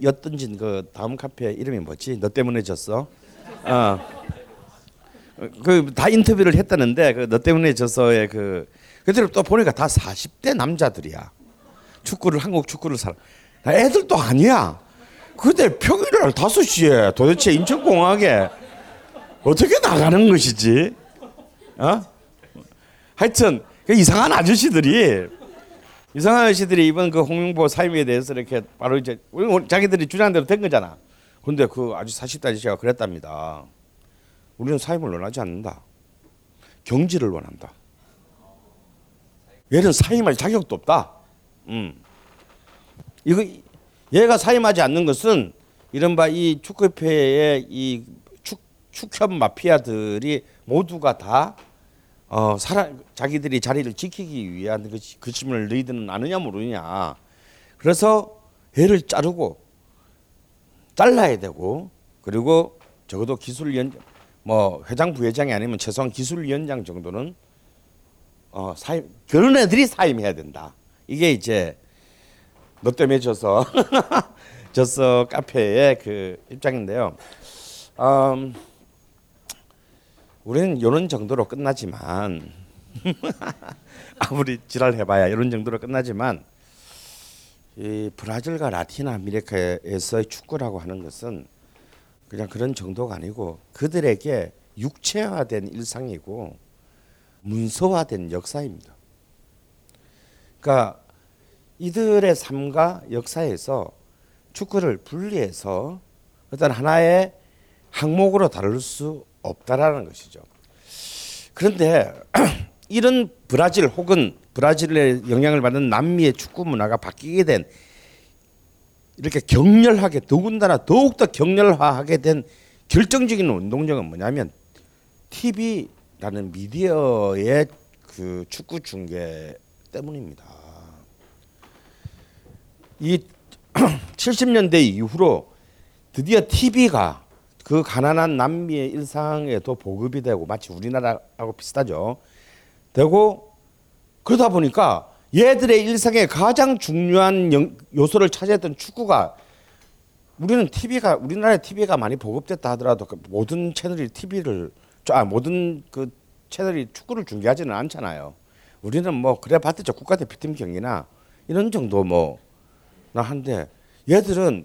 엿던진 그 다음 카페 이름이 뭐지? 너 때문에 졌어. 어. 그 다 인터뷰를 했다는데 그 너 때문에 져서의 그 그대로 또 보니까 다 40대 남자들이야. 축구를 한국 축구를 살. 애들도 아니야. 근데 평일날 5시에 도대체 인천공항에 어떻게 나가는 것이지? 어? 하여튼 그 이상한 아저씨들이 이상한 아저씨들이 이번 그 홍명보 사임에 대해서 이렇게 바로 이제 자기들이 주장한 대로 된 거잖아. 근데 그 아주 40대 아저씨가 그랬답니다. 우리는 사임을 원하지 않는다. 경지를 원한다. 얘는 사임할 자격도 없다. 음. 이거 얘가 사임하지 않는 것은 이른바 이 축구협회의 이 축, 축협 마피아들이 모두가 다 어, 살아, 자기들이 자리를 지키기 위한 그, 그 심을 너희들은 아느냐 모르냐. 그래서 얘를 자르고 잘라야 되고 그리고 적어도 기술위원 뭐 회장 부회장이 아니면 최소한 기술위원장 정도는 어 사임 그런 애들이 사임해야 된다. 이게 이제 너 때문에 져서 (laughs) 져서 카페의 그 입장인데요. 음, 우리는 이런 정도로 끝나지만 (laughs) 아무리 지랄해봐야 이런 정도로 끝나지만 이 브라질과 라틴 아메리카에서의 축구라고 하는 것은 그냥 그런 정도가 아니고 그들에게 육체화된 일상이고 문서화된 역사입니다. 그러니까 이들의 삶과 역사에서 축구를 분리해서 어떤 하나의 항목으로 다룰 수 없다라는 것이죠. 그런데 (clears throat) 이런 브라질 혹은 브라질의 영향을 받는 남미의 축구 문화가 바뀌게 된 이렇게 격렬하게 더군다나 더욱더 격렬화하게 된 결정적인 운동력은 뭐냐면 TV라는 미디어의 그 축구 중계 때문입니다. 이 (clears throat) 70년대 이후로 드디어 TV가 그 가난한 남미의 일상에도 보급이 되고 마치 우리나라하고 비슷하죠. 되고 그러다 보니까 얘들의 일상에 가장 중요한 요소를 차지했던 축구가 우리는 TV가 우리나라 TV가 많이 보급됐다 하더라도 그 모든 채널이 TV를 아 모든 그 채널이 축구를 중계하지는 않잖아요. 우리는 뭐 그래 봤자 국가대표팀 경기나 이런 정도 뭐나 한데 얘들은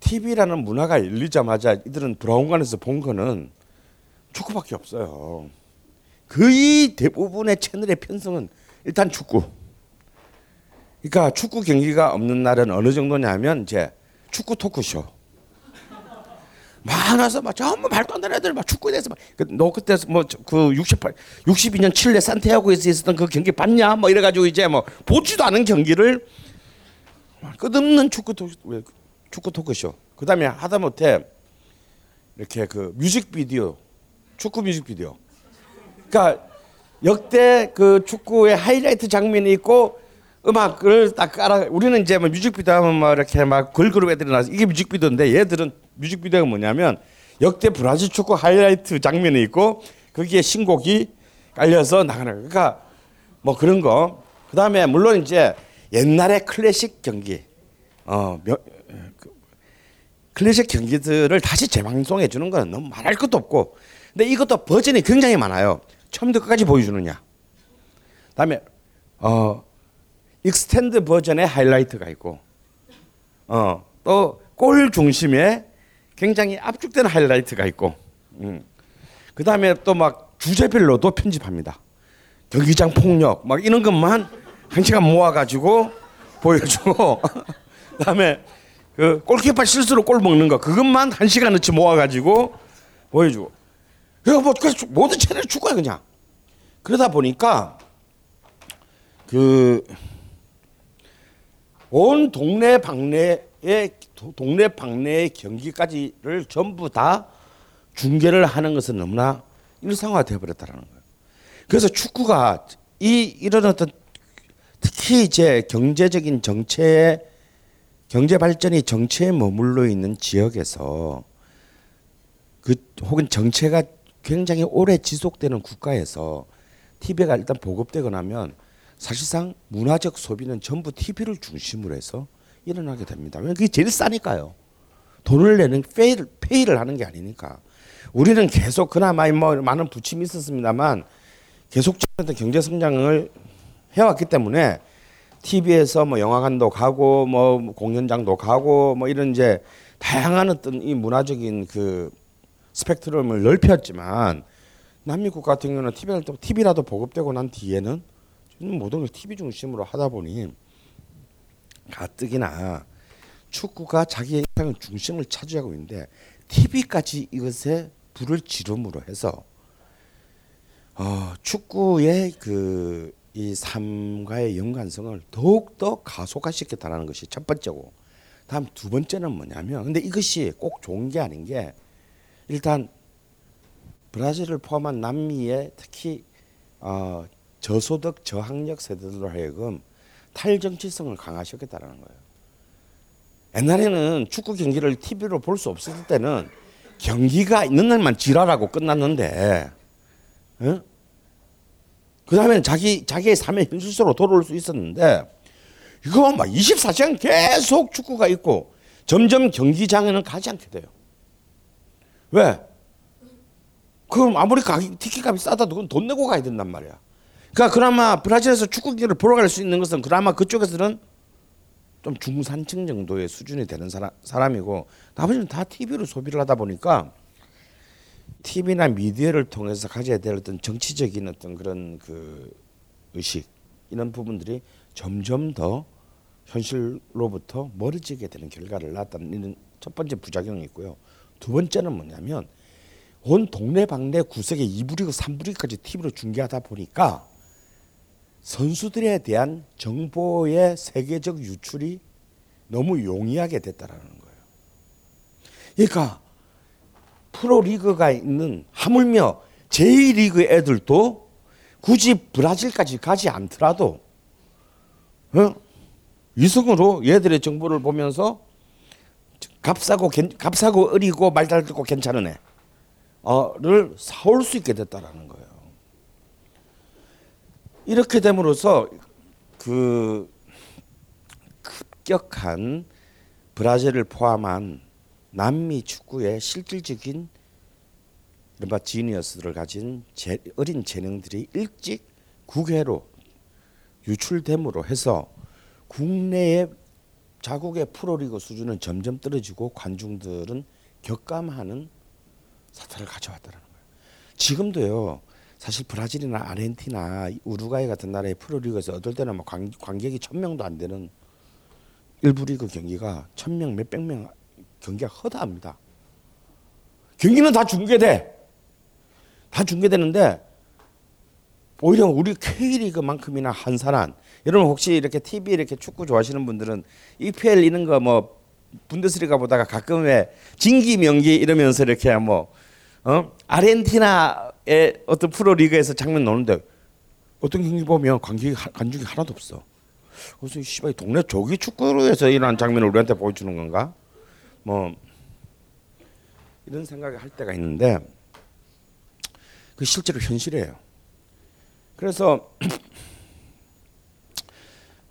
TV라는 문화가 열리자마자 이들은 브라운관에서 본 거는 축구밖에 없어요. 거의 대부분의 채널의 편성은 일단 축구. 그러니까 축구 경기가 없는 날은 어느 정도냐면 이제 축구 토크쇼. 많아서 막 전부 말도 안 되는 애들 막 축구에 대해서 막너 그때 뭐그 68, 62년 칠레 산티아고에서 있었던 그 경기 봤냐? 뭐 이래가지고 이제 뭐 보지도 않은 경기를 끝없는 축구 토 축구 토크쇼. 그다음에 하다못해 이렇게 그 뮤직비디오, 축구 뮤직비디오. 그러니까 역대 그 축구의 하이라이트 장면이 있고 음악을 딱 깔아 우리는 이제 뭐 뮤직비디오 하면 막 이렇게 막 걸그룹 애들이 나서 이게 뮤직비디오인데 얘들은 뮤직비디오가 뭐냐면 역대 브라질 축구 하이라이트 장면이 있고 거기에 신곡이 깔려서 나가는. 그러니까 뭐 그런 거. 그다음에 물론 이제 옛날의 클래식 경기 어 그, 클래식 경기들을 다시 재방송해 주는 건 너무 말할 것도 없고 근데 이것도 버전이 굉장히 많아요. 처음부터 끝까지 보여주느냐. 다음에 어 extend 버전의 하이라이트가 있고 어또 골 중심에 굉장히 압축된 하이라이트가 있고 음. 그 다음에 또 막 주제별로도 편집합니다. 경기장 폭력 막 이런 것만 한 시간 모아가지고 보여주고 (laughs) 그다음에 그 골키퍼 실수로 골 먹는 거 그것만 한 시간어치 모아가지고 보여주고 이거 뭐 모든 채널 축구야 그냥 그러다 보니까 그 온 동네 방네의 동네 방네의 경기까지를 전부 다 중계를 하는 것은 너무나 일상화돼 버렸다라는 거예요. 그래서 축구가 이 이런 어떤 특히 이제 경제적인 정체 경제 발전이 정체에 머물러 있는 지역에서 그 혹은 정체가 굉장히 오래 지속되는 국가에서 TV가 일단 보급되고 나면 사실상 문화적 소비는 전부 TV를 중심으로 해서 일어나게 됩니다. 왜냐 그게 제일 싸니까요. 돈을 내는 페이를, 페이를 하는 게 아니니까. 우리는 계속 그나마 뭐 많은 부침이 있었습니다만 계속적인 경제 성장을 해왔기 때문에 TV에서 뭐 영화관도 가고 뭐 공연장도 가고 뭐 이런 이제 다양한 어떤 이 문화적인 그 스펙트럼을 넓혔지만 남미국 같은 경우는 TV를 TV라도 보급되고 난 뒤에는 모든 걸 TV 중심으로 하다 보니 가뜩이나 축구가 자기의 인생의 중심을 차지하고 있는데 TV까지 이것에 불을 지름으로 해서 어, 축구의 그 이 삶과의 연관성을 더욱더 가속화시켰다는 것이 첫 번째고 다음 두 번째는 뭐냐면 근데 이것이 꼭 좋은 게 아닌 게 일단 브라질을 포함한 남미의 특히 어, 저소득 저학력 세대들로 하여금 탈정치성을 강화시켰다는 거예요. 옛날에는 축구 경기를 TV로 볼 수 없을 때는 경기가 있는 날만 지랄하고 끝났는데, 어? 그 다음에는 자기 자기의 삶의 현실적으로 돌아올 수 있었는데 이거 막 24시간 계속 축구가 있고 점점 경기장에는 가지 않게 돼요. 왜? 그럼 아무리 가격 티켓값이 싸다도 그건 돈 내고 가야 된단 말이야. 그러니까 그나마 브라질에서 축구 경기를 보러 갈 수 있는 것은 그나마 그쪽에서는 좀 중산층 정도의 수준이 되는 사람, 사람이고 나머지는 다 TV로 소비를 하다 보니까 TV나 미디어를 통해서 가져야 될 어떤 정치적인 어떤 그런 그 의식 이런 부분들이 점점 더 현실로부터 멀어지게 되는 결과를 낳았다는 이런 첫 번째 부작용이 있고요. 두 번째는 뭐냐면 온 동네 방네 구석에 2부리고 3부리까지 TV로 중계하다 보니까 선수들에 대한 정보의 세계적 유출이 너무 용이하게 됐다라는 거예요. 그러니까 프로리그가 있는 하물며 제1리그 애들도 굳이 브라질까지 가지 않더라도 어? 위성으로 얘들의 정보를 보면서 값싸고 값싸고 어리고 말잘 듣고 괜찮은 애 어를 사올 수 있게 됐다라는 거예요. 이렇게 됨으로써 그 급격한 브라질을 포함한 남미 축구의 실질적인 이른바 지니어스들을 가진 제, 어린 재능들이 일찍 국외로 유출됨으로 해서 국내의 자국의 프로리그 수준은 점점 떨어지고 관중들은 격감하는 사태를 가져왔다는 거예요. 지금도요. 사실 브라질이나 아르헨티나 우루과이 같은 나라의 프로리그에서 어떨 때는 뭐 관, 관객이 천 명도 안 되는 일부 리그 경기가 천 명, 몇백 명 경기가 허다합니다. 경기는 다 중계돼. 다 중계되는데 오히려 우리 K리그만큼이나 한산한 여러분 혹시 이렇게 TV 이렇게 축구 좋아하시는 분들은 EPL 이런 거 뭐 분데스리가 보다가 가끔 왜 진기 명기 이러면서 이렇게 뭐 어? 아르헨티나의 어떤 프로 리그에서 장면 나오는데 어떤 경기 보면 관객이 관중이 하나도 없어. 그래서 씨발 동네 조기 축구로해서 이런 장면을 우리한테 보여주는 건가? 뭐 이런 생각을 할 때가 있는데 그 실제로 현실이에요. 그래서 (clears throat)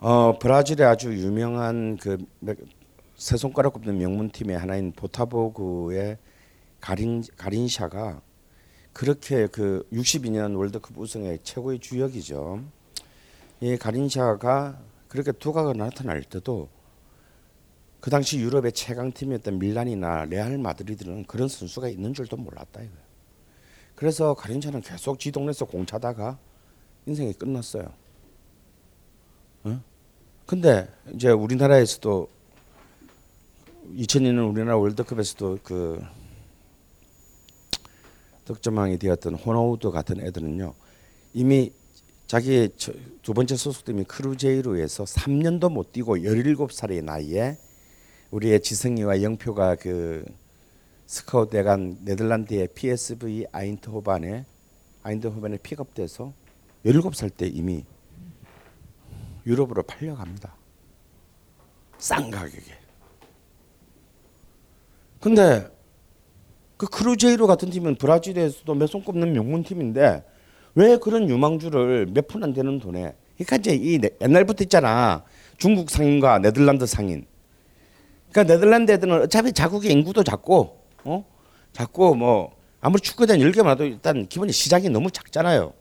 어 브라질의 아주 유명한 그세 손가락 꼽는 명문 팀의 하나인 보타보그의 가린 가린샤가 그렇게 그 62년 월드컵 우승의 최고의 주역이죠. 이 가린샤가 그렇게 두각가 나타날 때도 그 당시 유럽의 최강 팀이었던 밀란이나 레알 마드리드는 그런 선수가 있는 줄도 몰랐다 이거예요. 그래서 가린샤는 계속 지 동네에서 공차다가 인생이 끝났어요. 어? 근데 이제 우리나라에서도 2002년 우리나라 월드컵에서도 그 득점왕이 되었던 호나우드 같은 애들은요 이미 자기 두 번째 소속팀이 크루제이로에서 3년도 못 뛰고 17살의 나이에 우리의 지성이와 영표가 그 스카우트간 네덜란드의 PSV 아인트호반에 아인트호반에 픽업돼서 17살 때 이미 유럽으로 팔려갑니다. 싼 가격에. 근데 그 크루제이로 같은 팀은 브라질에서도 몇 손 꼽는 명문 팀인데 왜 그런 유망주를 몇 푼 안 되는 돈에? 그러니까 이제 이 옛날부터 있잖아. 중국 상인과 네덜란드 상인. 그러니까 네덜란드 애들은 어차피 자국의 인구도 작고 어? 작고 뭐 아무리 축구단 열 개만 해도 일단 기본이 시장이 너무 작잖아요.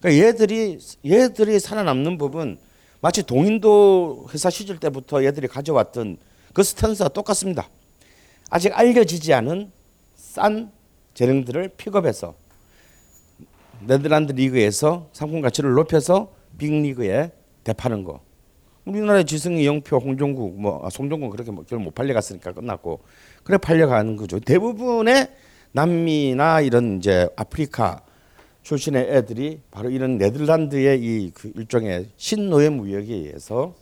그러니까 얘들이 얘들이 살아남는 법은 마치 동인도 회사 시절 때부터 얘들이 가져왔던 그 스탠스와 똑같습니다 아직 알려지지 않은 싼 재능들을 픽업해서 네덜란드 리그에서 상품 가치를 높여서 빅리그에 대파는 거. 우리나라의 지승이 영표, 홍종국, 뭐 아, 송종국 그렇게 뭐 결국 못 팔려갔으니까 끝났고 그래 팔려가는 거죠. 대부분의 남미나 이런 이제 아프리카 출신의 애들이 바로 이런 네덜란드의 이 그 일종의 신노예 무역에 의해서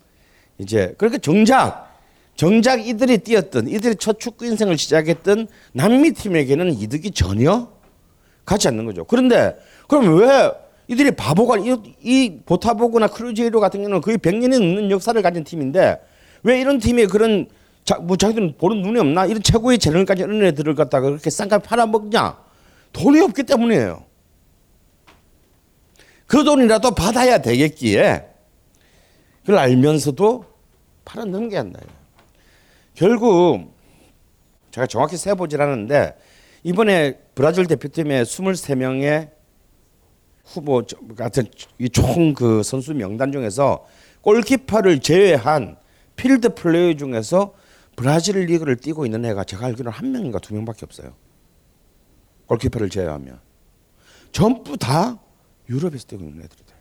이제 그렇게 정작 정작 이들이 뛰었던 이들이 첫 축구 인생을 시작했던 남미 팀에게는 이득이 전혀 가지 않는 거죠. 그런데 그럼 왜 이들이 바보가 이, 이 보타포그나 크루제이로 같은 경우는 거의 100년이 넘는 역사를 가진 팀인데 왜 이런 팀이 그런 자, 뭐 자기들은 보는 눈이 없나 이런 최고의 재능까지 얻는 애들을 갖다가 그렇게 싼값 팔아먹냐 돈이 없기 때문이에요. 그 돈이라도 받아야 되겠기에 그걸 알면서도 팔아넘겨야 한다. 결국 제가 정확히 세보질 않았는데 이번에 브라질 대표팀의 23명의 후보 같은 이총그 선수 명단 중에서 골키퍼를 제외한 필드 플레이어 중에서 브라질 리그를 뛰고 있는 애가 제가 알기로는 한 명인가 두 명밖에 없어요. 골키퍼를 제외하면 전부 다 유럽에서 뛰고 있는 애들이 돼요.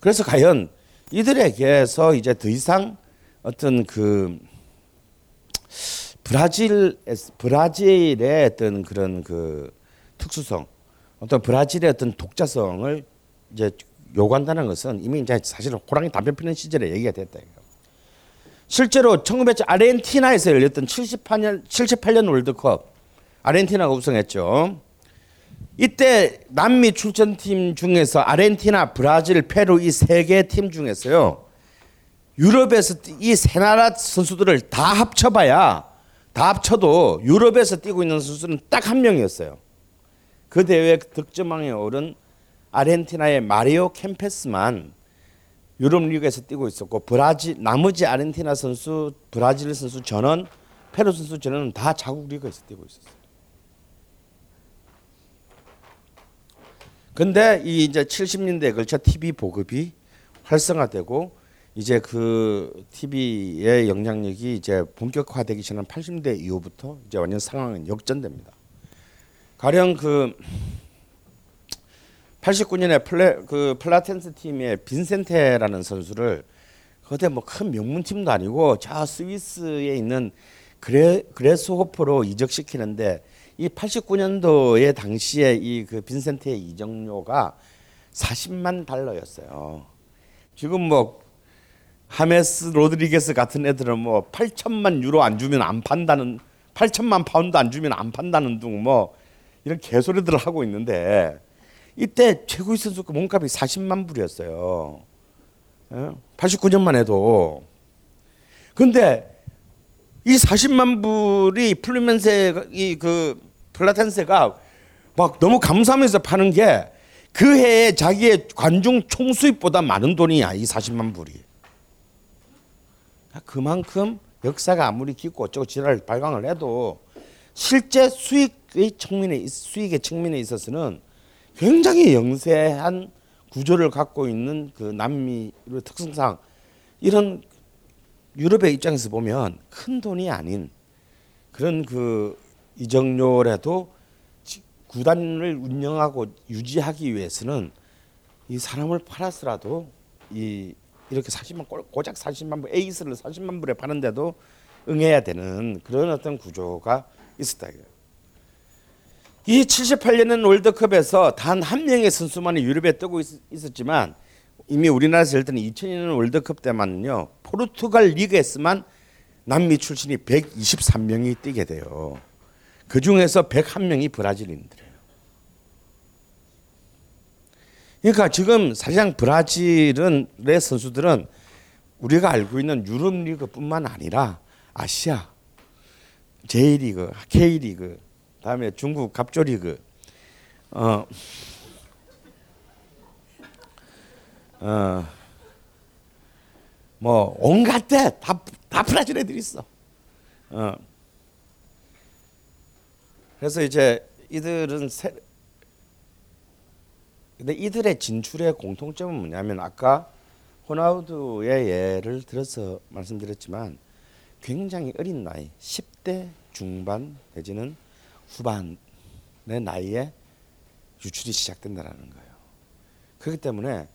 그래서 과연 이들에게서 이제 더 이상 어떤 그 브라질 브라질의 어떤 그런 그 특수성, 어떤 브라질의 어떤 독자성을 이제 요구한다는 것은 이미 이제 사실 호랑이 담배 피는 시절에 얘기가 됐다. 실제로 1900 아르헨티나에서 열렸던 78년 78년 월드컵 아르헨티나가 우승했죠. 이때 남미 출전팀 중에서 아르헨티나, 브라질, 페루 이 세 개 팀 중에서요. 유럽에서 이 세 나라 선수들을 다 합쳐봐야 다 합쳐도 유럽에서 뛰고 있는 선수는 딱 한 명이었어요. 그 대회 득점왕에 오른 아르헨티나의 마리오 캠페스만 유럽 리그에서 뛰고 있었고 브라질 나머지 아르헨티나 선수, 브라질 선수 전원, 페루 선수 전원은 다 자국 리그에서 뛰고 있었어요. 근데 이 이제 70년대에 걸쳐 TV 보급이 활성화되고 이제 그 TV의 영향력이 이제 본격화되기 전한 80년대 이후부터 이제 완전 상황은 역전됩니다. 가령 그 89년에 플레 그 플라텐스 팀의 빈센테라는 선수를 그때 뭐 큰 명문 팀도 아니고 저 스위스에 있는 그레 그레스호퍼로 이적시키는데 이 89년도에 당시에 이 그 빈센테의 이적료가 40만 달러였어요. 지금 뭐 하메스 로드리게스 같은 애들은 뭐 8천만 유로 안 주면 안 판다는 8천만 파운드 안 주면 안 판다는 둥 뭐 이런 개소리들을 하고 있는데 이때 최고의 선수 그 몸값이 40만 불이었어요. 89년만 해도. 근데 이 40만 불이 플루멘세 이 그 플라텐세가 막 너무 감사하면서 파는 게 그 해에 자기의 관중 총 수입보다 많은 돈이야 이 40만 불이. 그만큼 역사가 아무리 깊고 어쩌고 지랄 발광을 해도 실제 수익의 측면에 수익의 측면에 있어서는 굉장히 영세한 구조를 갖고 있는 그 남미의 특성상 이런 유럽의 입장에서 보면 큰 돈이 아닌 그런 그 이적료라도 구단을 운영하고 유지하기 위해서는 이 사람을 팔았으라도 이 이렇게 40만 고작 40만 불 에이스를 40만 불에 파는데도 응해야 되는 그런 어떤 구조가 있었다. 이 78년은 월드컵에서 단 한 명의 선수만이 유럽에 뜨고 있, 었지만 이미 우리나라에서 열 때는 2002년 월드컵 때만요 포르투갈 리그에서만 남미 출신이 123명이 뛰게 돼요. 그 중에서 101명이 브라질인들이에요. 그러니까 지금 사실상 브라질은 내 선수들은 우리가 알고 있는 유럽 리그뿐만 아니라 아시아 J리그, K리그, 다음에 중국 갑조리그, 어, 어, 뭐 온갖 데다 다 브라질 애들이 있어. 어. 그래서 이제 이들은 세, 근데 이들의 진출의 공통점은 뭐냐면 아까 호나우두의 예를 들어서 말씀드렸지만 굉장히 어린 나이 10대 중반 내지는 후반의 나이에 유출이 시작된다라는 거예요. 그렇기 때문에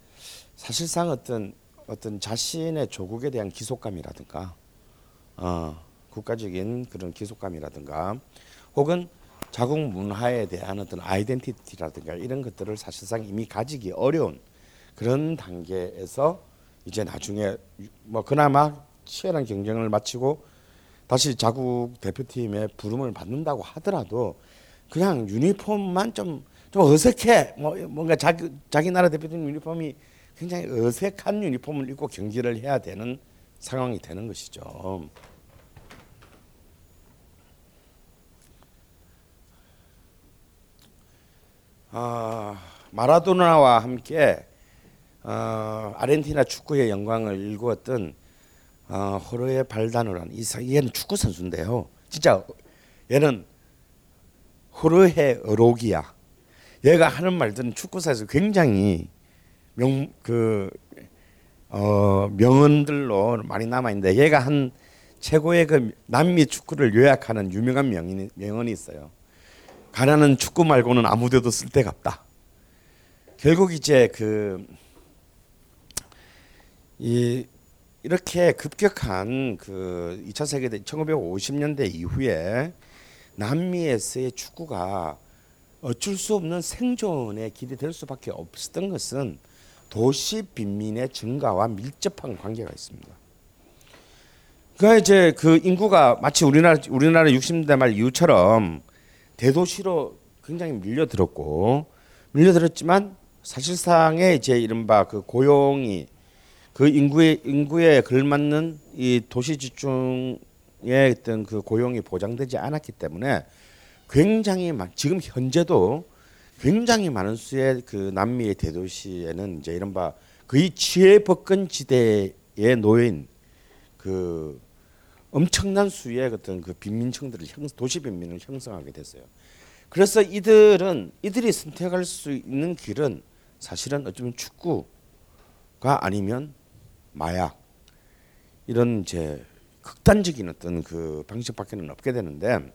사실상 어떤 어떤 자신의 조국에 대한 기속감이라든가 어, 국가적인 그런 기속감이라든가 혹은 자국 문화에 대한 어떤 아이덴티티라든가 이런 것들을 사실상 이미 가지기 어려운 그런 단계에서 이제 나중에 뭐 그나마 치열한 경쟁을 마치고 다시 자국 대표팀에 부름을 받는다고 하더라도 그냥 유니폼만 좀, 좀 어색해. 뭐 뭔가 자기 자기 나라 대표팀 유니폼이 굉장히 어색한 유니폼을 입고 경기를 해야 되는 상황이 되는 것이죠. 아, 마라도나와 함께 어, 아르헨티나 축구의 영광을 일구었던 어, 이 사- 얘는 축구 선수인데요. 진짜 얘는 호르헤 어로기야. 얘가 하는 말들은 축구사에서 굉장히 명 그 어, 명언들로 많이 남아 있는데 얘가 한 최고의 그 남미 축구를 요약하는 유명한 명언이, 명언이 있어요. 가난은 축구 말고는 아무 데도 쓸 데가 없다. 결국 이제 그 이 이렇게 급격한 그 2차 세계 대 1950년대 이후에 남미에서의 축구가 어쩔 수 없는 생존의 길이 될 수밖에 없었던 것은 도시 빈민의 증가와 밀접한 관계가 있습니다. 그러니까 이제 그 인구가 마치 우리나라 우리나라 60년대 말 이후처럼 대도시로 굉장히 밀려들었고 밀려들었지만 사실상의 이제 이른바 그 고용이 그 인구의 인구에 걸맞는 이 도시 집중의 어떤 그 고용이 보장되지 않았기 때문에 굉장히 많 지금 현재도 굉장히 많은 수의 그 남미의 대도시에는 이제 이른바 거의 지혜법권 지대에 놓인 그 엄청난 수의 어떤 그 빈민층들을 형, 도시 빈민을 형성하게 됐어요. 그래서 이들은 이들이 선택할 수 있는 길은 사실은 어쩌면 축구가 아니면 마약 이런 이제 극단적인 어떤 그 방식밖에는 없게 되는데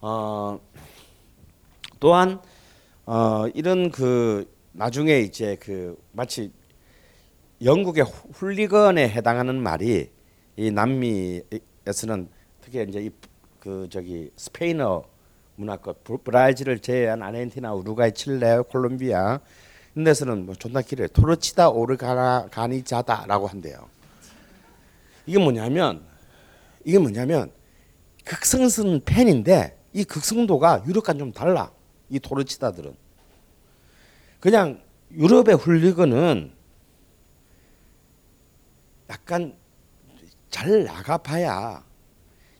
어 또한 어 이런 그 나중에 이제 그 마치 영국의 훌리건에 해당하는 말이 이 남미에서는 특히 이제 이 그 저기 스페인어 문화권 브- 브라질을 제외한 아르헨티나, 우루과이, 칠레, 콜롬비아 이런 데서는 뭐 존나 길어요. 토르치다 오르가니자다라고 한대요. 이게 뭐냐면 이게 뭐냐면 극성스러운 팬인데 이 극성도가 유럽과는 좀 달라. 이 토르치다들은 그냥 유럽의 훌리건은 약간 잘 나가봐야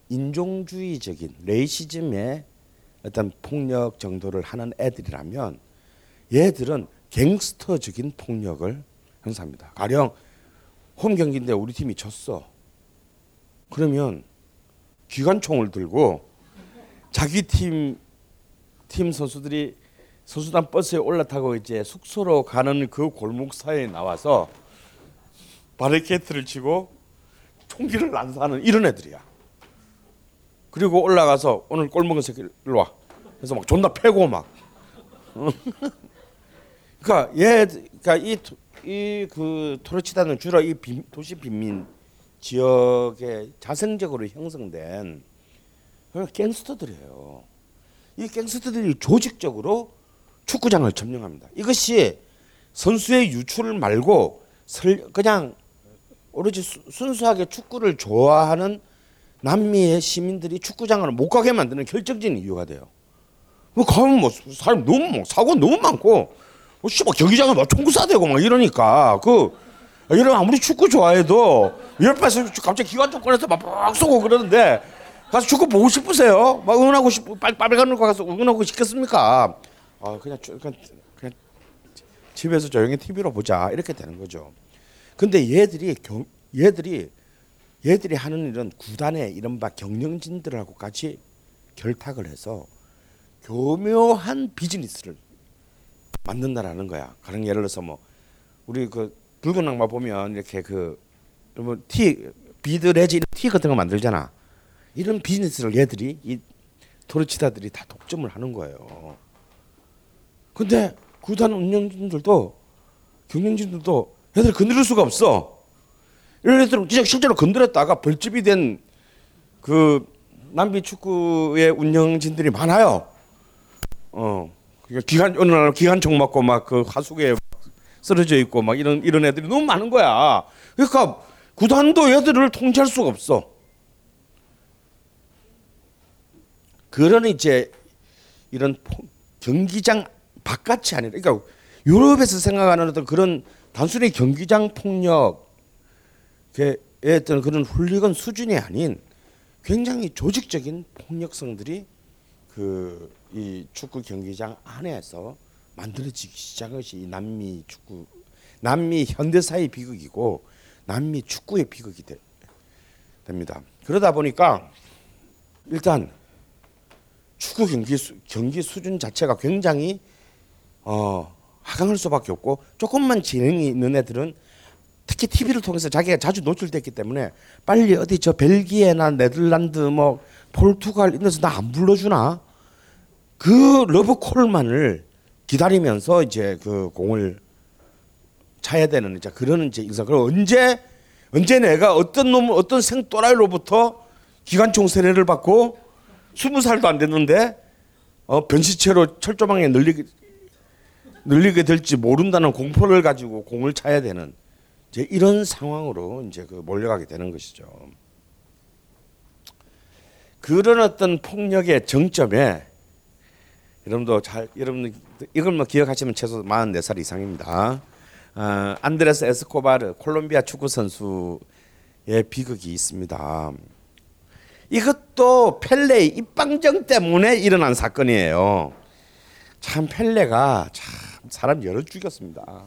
인종주의적인 레이시즘의 어떤 폭력 정도를 하는 애들이라면 얘들은 갱스터적인 폭력을 형성합니다. 가령 홈 경기인데 우리 팀이 졌어. 그러면 기관총을 들고 자기 팀, 팀 선수들이 선수단 버스에 올라타고 이제 숙소로 가는 그 골목 사이에 나와서 바리케이트를 치고 총기를 난사하는 이런 애들이야. 그리고 올라가서 오늘 꼴 먹은 새끼 일로 와. 그래서 막 존나 패고 막. 그러니까 얘, 그러니까 이 이그 토르치다는 주로 이 빈, 도시 빈민 지역에 자생적으로 형성된 갱스터들이에요. 이 갱스터들이 조직적으로 축구장을 점령합니다. 이것이 선수의 유출 말고 설, 그냥 오로지 수- 순수하게 축구를 좋아하는 남미의 시민들이 축구장을 못 가게 만드는 결정적인 이유가 돼요. 뭐 가면 뭐 사람 너무 뭐 사고 너무 많고 뭐 씨발 경기장에 막 총구 쏴대고 막 이러니까 그 이런 아무리 축구 좋아해도 옆에서 갑자기 기관총 꺼내서 막막 쏘고 그러는데 가서 축구 보고 싶으세요? 막 응원하고 싶 빨리 거 가서 응원하고 싶겠습니까? 아 그냥 쭉- 그냥 그냥 집에서 조용히 TV로 보자 이렇게 되는 거죠. 근데 얘들이 경, 얘들이 얘들이 하는 일은 구단의 이른바 경영진들하고 같이 결탁을 해서 교묘한 비즈니스를 만든다라는 거야. 가령 예를 들어서 뭐 우리 그 붉은 악마 보면 이렇게 그 뭐 티 비드 레지 티 같은 거 만들잖아. 이런 비즈니스를 얘들이 이 토르치다들이 다 독점을 하는 거예요. 근데 구단 운영진들도 경영진들도 얘들 건드릴 수가 없어. 이런 애들은 진짜 실제로 건드렸다가 벌집이 된 그 남비 축구의 운영진들이 많아요. 어 그러니까 기관 어느 날 기관총 맞고 막 그 하수구에 쓰러져 있고 막 이런 이런 애들이 너무 많은 거야. 그러니까 구단도 애들을 통제할 수가 없어. 그런 이제 이런 포- 경기장 바깥이 아니라 그러니까 유럽에서 생각하는 어떤 그런 단순히 경기장 폭력의 어떤 그런 훌리건 수준이 아닌 굉장히 조직적인 폭력성들이 그 이 축구 경기장 안에서 만들어지기 시작한 것이 이 남미 축구 남미 현대사의 비극이고 남미 축구의 비극이 되, 됩니다. 그러다 보니까 일단 축구 경기 수, 경기 수준 자체가 굉장히 어, 하강할 수밖에 없고 조금만 재능이 있는 애들은 특히 TV를 통해서 자기가 자주 노출됐기 때문에 빨리 어디 저 벨기에나 네덜란드 뭐 포르투갈 이런 데서 나 안 불러주나? 그 러브 콜만을 기다리면서 이제 그 공을 차야 되는 이제 그런 이제 일상 그럼 언제 언제 내가 어떤 놈 어떤 생또라이로부터 기관총 세례를 받고 스무 살도 안 됐는데 어 변시체로 철조망에 늘리게 늘리게 될지 모른다는 공포를 가지고 공을 차야 되는 이제 이런 상황으로 이제 그 몰려가게 되는 것이죠. 그런 어떤 폭력의 정점에 여러분도 잘 여러분 이걸만 기억하시면 최소 44살 이상입니다. 어, 안드레스 에스코바르 콜롬비아 축구 선수의 비극이 있습니다. 이것도 펠레의 입방정 때문에 일어난 사건이에요. 참 펠레가 참 사람 여러 죽였습니다.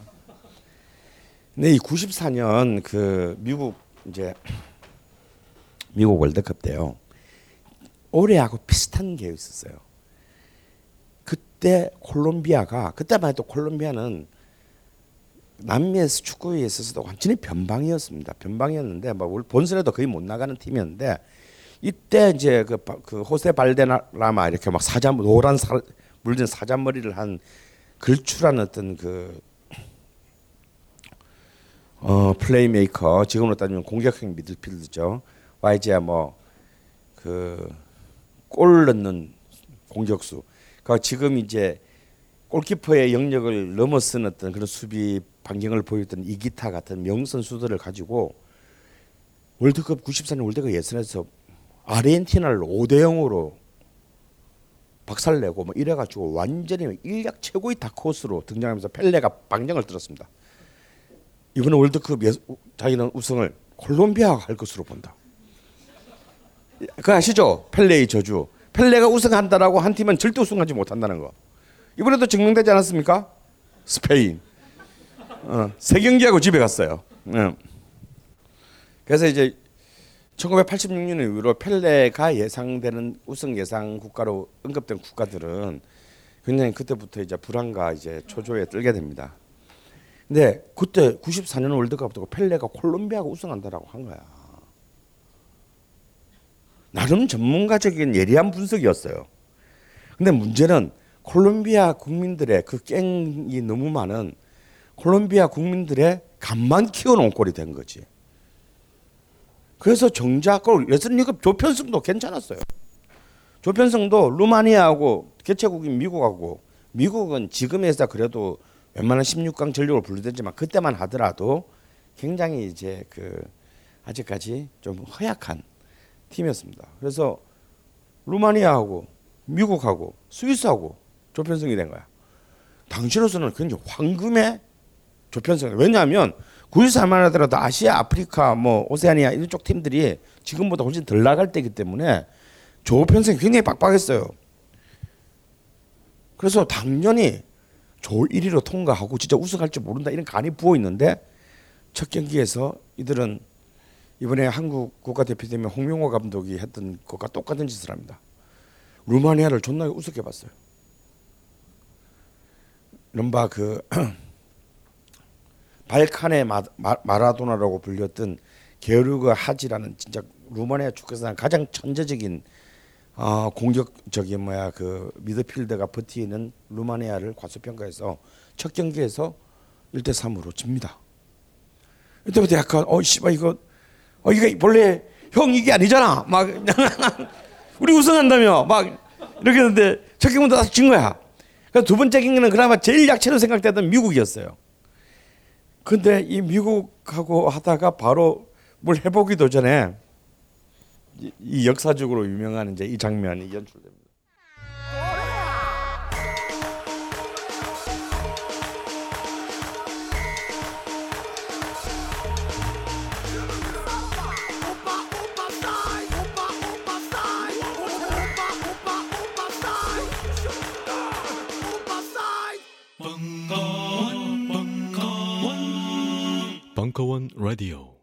근데 이 94년 그 미국 이제 미국 월드컵 때요. 올해하고 비슷한 게 있었어요. 그때 콜롬비아가 그때만 해도 콜롬비아는 남미에서 축구에 있어서도 완전히 변방이었습니다. 변방이었는데 뭐 본선에도 거의 못 나가는 팀이었는데 이때 이제 그, 바- 그 호세 발데라마 이렇게 막 사자 노란 사, 물든 사자머리를 한 걸출한 어떤 그 어, 플레이메이커 지금으로 따지면 공격형 미들필드죠. YG야 뭐그 골 넣는 공격수. 그 지금 이제 골키퍼의 영역을 넘어선 어떤 그런 수비 반경을 보였던 이기타 같은 명선수들을 가지고 월드컵 94년 월드컵 예선에서 아르헨티나를 5대 0으로 박살내고 뭐 이래가지고 완전히 일약 최고의 다크호스로 등장하면서 펠레가 방정을 들었습니다. 이번에 월드컵 예, 자기는 우승을 콜롬비아가 할 것으로 본다. 그 아시죠? 펠레의 저주. 펠레가 우승한다라고 한 팀은 절대 우승하지 못한다는 거. 이번에도 증명되지 않았습니까? 스페인. 어, 세 경기하고 집에 갔어요. 예. 그래서 이제 1986년 이후로 펠레가 예상되는 우승 예상 국가로 언급된 국가들은 굉장히 그때부터 이제 불안과 이제 초조에 떨게 됩니다. 근데 그때 94년 월드컵부터 펠레가 콜롬비아가 우승한다라고 한 거야. 나름 전문가적인 예리한 분석이었어요. 근데 문제는 콜롬비아 국민들의 그 깽이 너무 많은 콜롬비아 국민들의 간만 키워놓은 꼴이 된 거지. 그래서 정작 골 예선리급 조편성도 괜찮았어요. 조편성도 루마니아하고 개최국인 미국하고 미국은 지금에서 그래도 웬만한 16강 전력을 분류되지만 그때만 하더라도 굉장히 이제 그 아직까지 좀 허약한 팀이었습니다. 그래서 루마니아하고 미국하고 스위스하고 조편성이 된 거야. 당시로서는 굉장히 황금의 조편성. 왜냐하면 93만 하더라도 아시아, 아프리카, 뭐 오세아니아 이쪽 팀들이 지금보다 훨씬 덜 나갈 때이기 때문에 조편성이 굉장히 빡빡했어요. 그래서 당연히 조 1위로 통과하고 진짜 우승할지 모른다 이런 간이 부어 있는데 첫 경기에서 이들은 이번에 한국 국가대표팀의 홍명호 감독이 했던 것과 똑같은 짓을 합니다. 루마니아를 존나게 우습게 봤어요. 이른바 그 (clears throat) 발칸의 마, 마, 마 라도나라고 불렸던 게르그 하지라는 진짜 루마니아 축구에서 가장 천재적인 어, 공격적인 뭐야 그 미드필더가 버티는 루마니아를 과소평가해서 첫 경기에서 1대 3으로 집니다. 이때부터 약간 어 씨발 이거 어 이게 본래 형 이게 아니잖아 막 (laughs) 우리 우승한다며 막 이렇게 했는데 첫 경기부터 다진 거야. 그두 번째 경기는 그나마 제일 약체로 생각되던 미국이었어요. 근데 이 미국하고 하다가 바로 뭘 해보기도 전에 이, 이 역사적으로 유명한 이제 이 장면이 연출됩니다. 벙커원 라디오